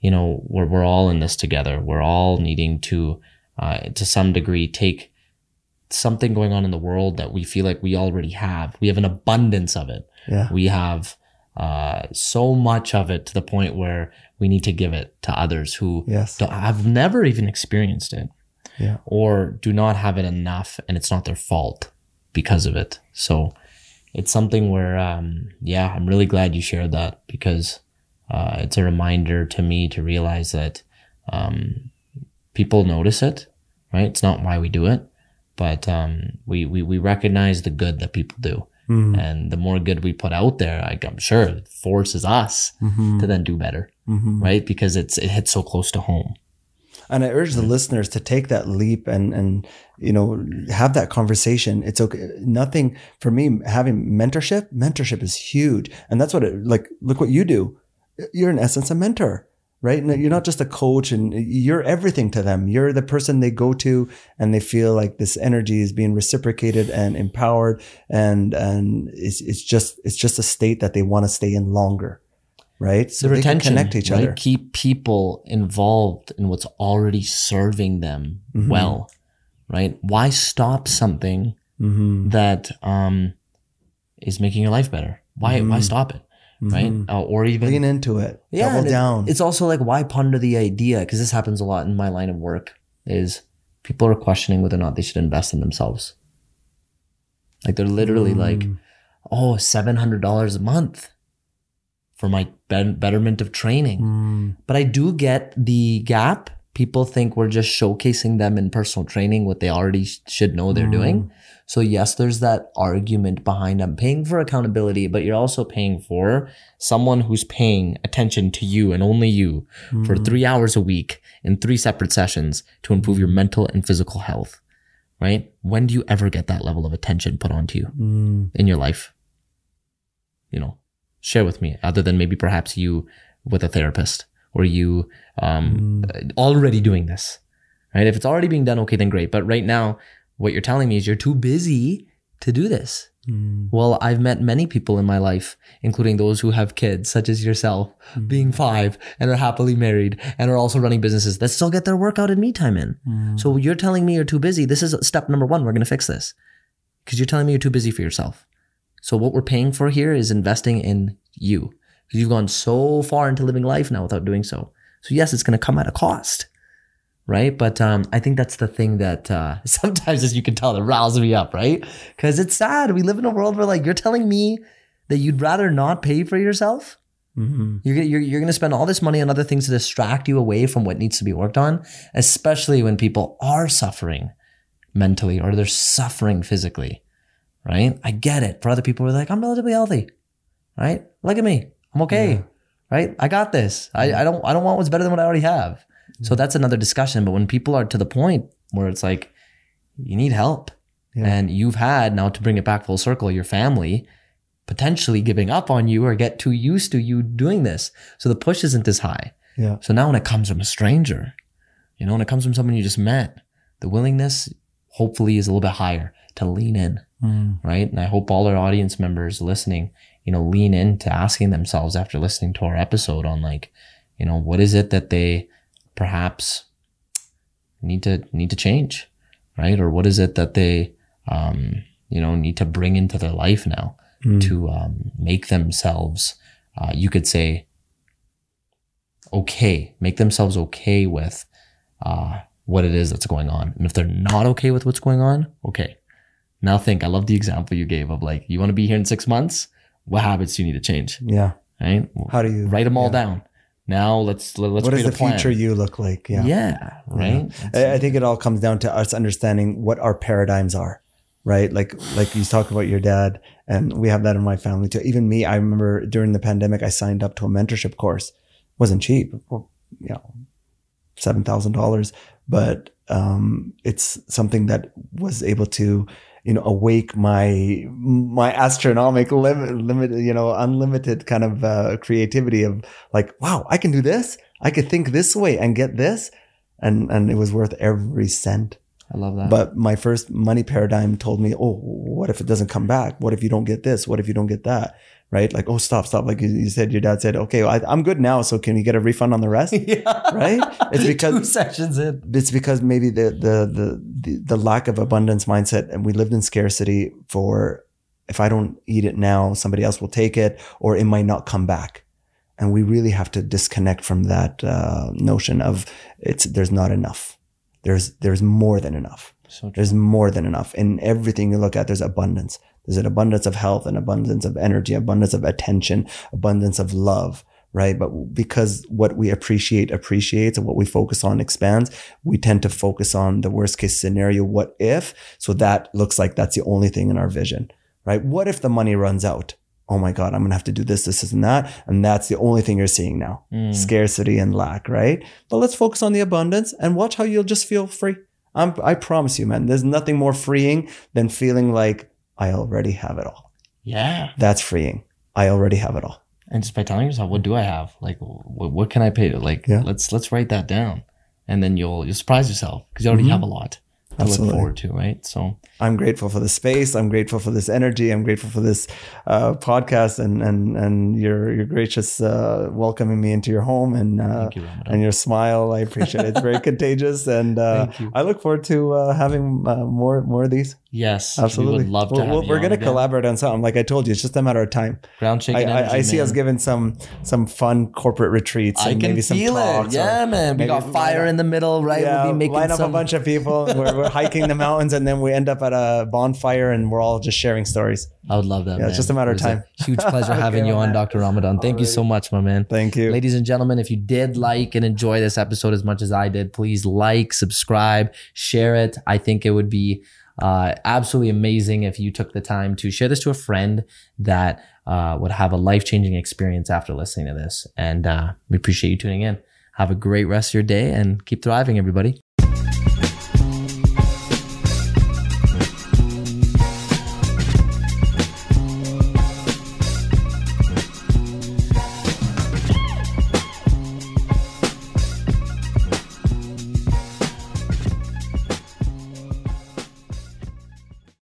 you know, we're, we're all in this together. We're all needing to, uh, to some degree, take something going on in the world that we feel like we already have. We have an abundance of it. Yeah. We have uh, so much of it to the point where we need to give it to others who Yes. have never even experienced it Yeah. or do not have it enough and it's not their fault because of it. So it's something where, um, yeah, I'm really glad you shared that because uh, it's a reminder to me to realize that um, people notice it, right? It's not why we do it, but um, we, we, we recognize the good that people do. Mm. And the more good we put out there, like, I'm sure it forces us Mhm. to then do better, Mhm. right? Because it's, it hits so close to home. And I urge the listeners to take that leap and and you know have that conversation. It's okay. Nothing for me having mentorship. Mentorship is huge, and that's what it like. Look what you do. You're in essence a mentor, right? And you're not just a coach, and you're everything to them. You're the person they go to, and they feel like this energy is being reciprocated and empowered, and and it's it's just it's just a state that they want to stay in longer, right? So the they retention, connect each right? other. Keep people involved in what's already serving them Mhm. well, right? Why stop something Mm-hmm. that um is making your life better? Why why Mhm. stop it, right? Uh, or even Lean into it. yeah, Double and it- It's also like why ponder the idea because this happens a lot in my line of work. Is people are questioning whether or not they should invest in themselves. Like they're literally like, Mm. oh, seven hundred dollars a month for my bet- betterment of training. Mm. But I do get the gap. People think we're just showcasing them in personal training what they already sh- should know they're Mm. doing. So yes, there's that argument behind I'm paying for accountability, but you're also paying for someone who's paying attention to you and only you for Mm. three hours a week in three separate sessions to improve your mental and physical health. Right? When do you ever get that level of attention put onto you? Mm. in your life? You know, share with me, other than maybe perhaps you with a therapist or you um, already doing this, right? If it's already being done, okay, then great. But right now, what you're telling me is you're too busy to do this. Mm. Well, I've met many people in my life, including those who have kids, such as yourself, being five and are happily married and are also running businesses that still get their workout and me time in. Mm. So you're telling me you're too busy. This is step number one. We're going to fix this because you're telling me you're too busy for yourself. So what we're paying for here is investing in you because you've gone so far into living life now without doing so. So yes, it's going to come at a cost, right? But um, I think that's the thing that uh, sometimes, as you can tell, that riles me up, right? Because it's sad. We live in a world where like you're telling me that you'd rather not pay for yourself. Mhm. You're, you're, you're going to spend all this money on other things to distract you away from what needs to be worked on, especially when people are suffering mentally or they're suffering physically, right? I get it. For other people, we're like, I'm relatively healthy, right? Look at me. I'm okay, Yeah. right? I got this. I, I don't, I don't want what's better than what I already have. So that's another discussion. But when people are to the point where it's like, you need help Yeah. and you've had now to bring it back full circle, your family potentially giving up on you or get too used to you doing this. So the push isn't as high. Yeah. So now when it comes from a stranger, you know, when it comes from someone you just met, the willingness hopefully is a little bit higher to lean in, Mm. right? And I hope all our audience members listening, you know, lean into asking themselves after listening to our episode on like, you know, what is it that they perhaps need to need to change, right? Or what is it that they um, you know, need to bring into their life now Mm. to um, make themselves, uh, you could say, okay, make themselves okay with uh, what it is that's going on. And if they're not okay with what's going on, okay. Now think, I love the example you gave of like, you want to be here in six months? What habits do you need to change? Yeah. Right? How do you Write them all yeah. down. Now let's let's What does the future you look like? Yeah. Yeah. right. I, I think it all comes down to us understanding what our paradigms are, right? Like, like you talk about your dad, and we have that in my family too. Even me, I remember during the pandemic, I signed up to a mentorship course. wasn't cheap, you know, seven thousand dollars, but um, it's something that was able to, you know, awake my my astronomic limit, limit, you know, unlimited kind of uh, creativity of like, wow, I can do this. I could think this way and get this and and it was worth every cent. I love that. But my first money paradigm told me, oh, what if it doesn't come back? What if you don't get this? What if you don't get that? Right? Like, oh, stop, stop. Like you- said, your dad said, okay, I, I'm good now. So can you get a refund on the rest? yeah. Right? It's because- two sessions in. it's because maybe the, the the the the lack of abundance mindset and we lived in scarcity for if I don't eat it now, somebody else will take it or it might not come back. And we really have to disconnect from that uh, notion of it's there's not enough. There's there's more than enough. So. There's more than enough. In everything you look at, there's abundance. There's an abundance of health, an abundance of energy, abundance of attention, abundance of love, right? But because what we appreciate appreciates and what we focus on expands, we tend to focus on the worst case scenario. What if? So that looks like that's the only thing in our vision, right? What if the money runs out? Oh my God, I'm going to have to do this, this, this, and that. And that's the only thing you're seeing now. Mm. Scarcity and lack, right? But let's focus on the abundance and watch how you'll just feel free. I'm, I promise you, man, there's nothing more freeing than feeling like I already have it all. Yeah. That's freeing. I already have it all. And just by telling yourself, what do I have? Like, what, what can I pay? Like, Yeah. let's let's write that down, and then you'll you'll surprise yourself because you already Mhm. have a lot Absolutely. look forward to, right? So I'm grateful for the space. I'm grateful for this energy. I'm grateful for this uh, podcast and and and your your gracious uh, welcoming me into your home and uh, you, and your smile. I appreciate it. It's very contagious, and uh, I look forward to uh, having uh, more more of these. yes, Absolutely, We would love to We're- have we're, you we're on going to collaborate on something. Like I told you, it's just a matter of time. Ground shaking. I, I, I see us giving some some fun corporate retreats I can maybe some feel talks. it. Yeah, man. We got fire in the middle, right? Yeah, we'll be making line up some. a bunch of people. We're, we're hiking the mountains, and then we end up at a bonfire, and we're all just sharing stories. I would love that. Yeah, man. it's just a matter of time. huge pleasure Okay, having you on, man. Dr. Ramadan. Thank you so much, my man. Thank you. Ladies and gentlemen, if you did like and enjoy this episode as much as I did, please like, subscribe, share it. I think it would be uh, absolutely amazing if you took the time to share this to a friend that uh, would have a life changing experience after listening to this. And uh, we appreciate you tuning in. Have a great rest of your day and keep thriving, everybody.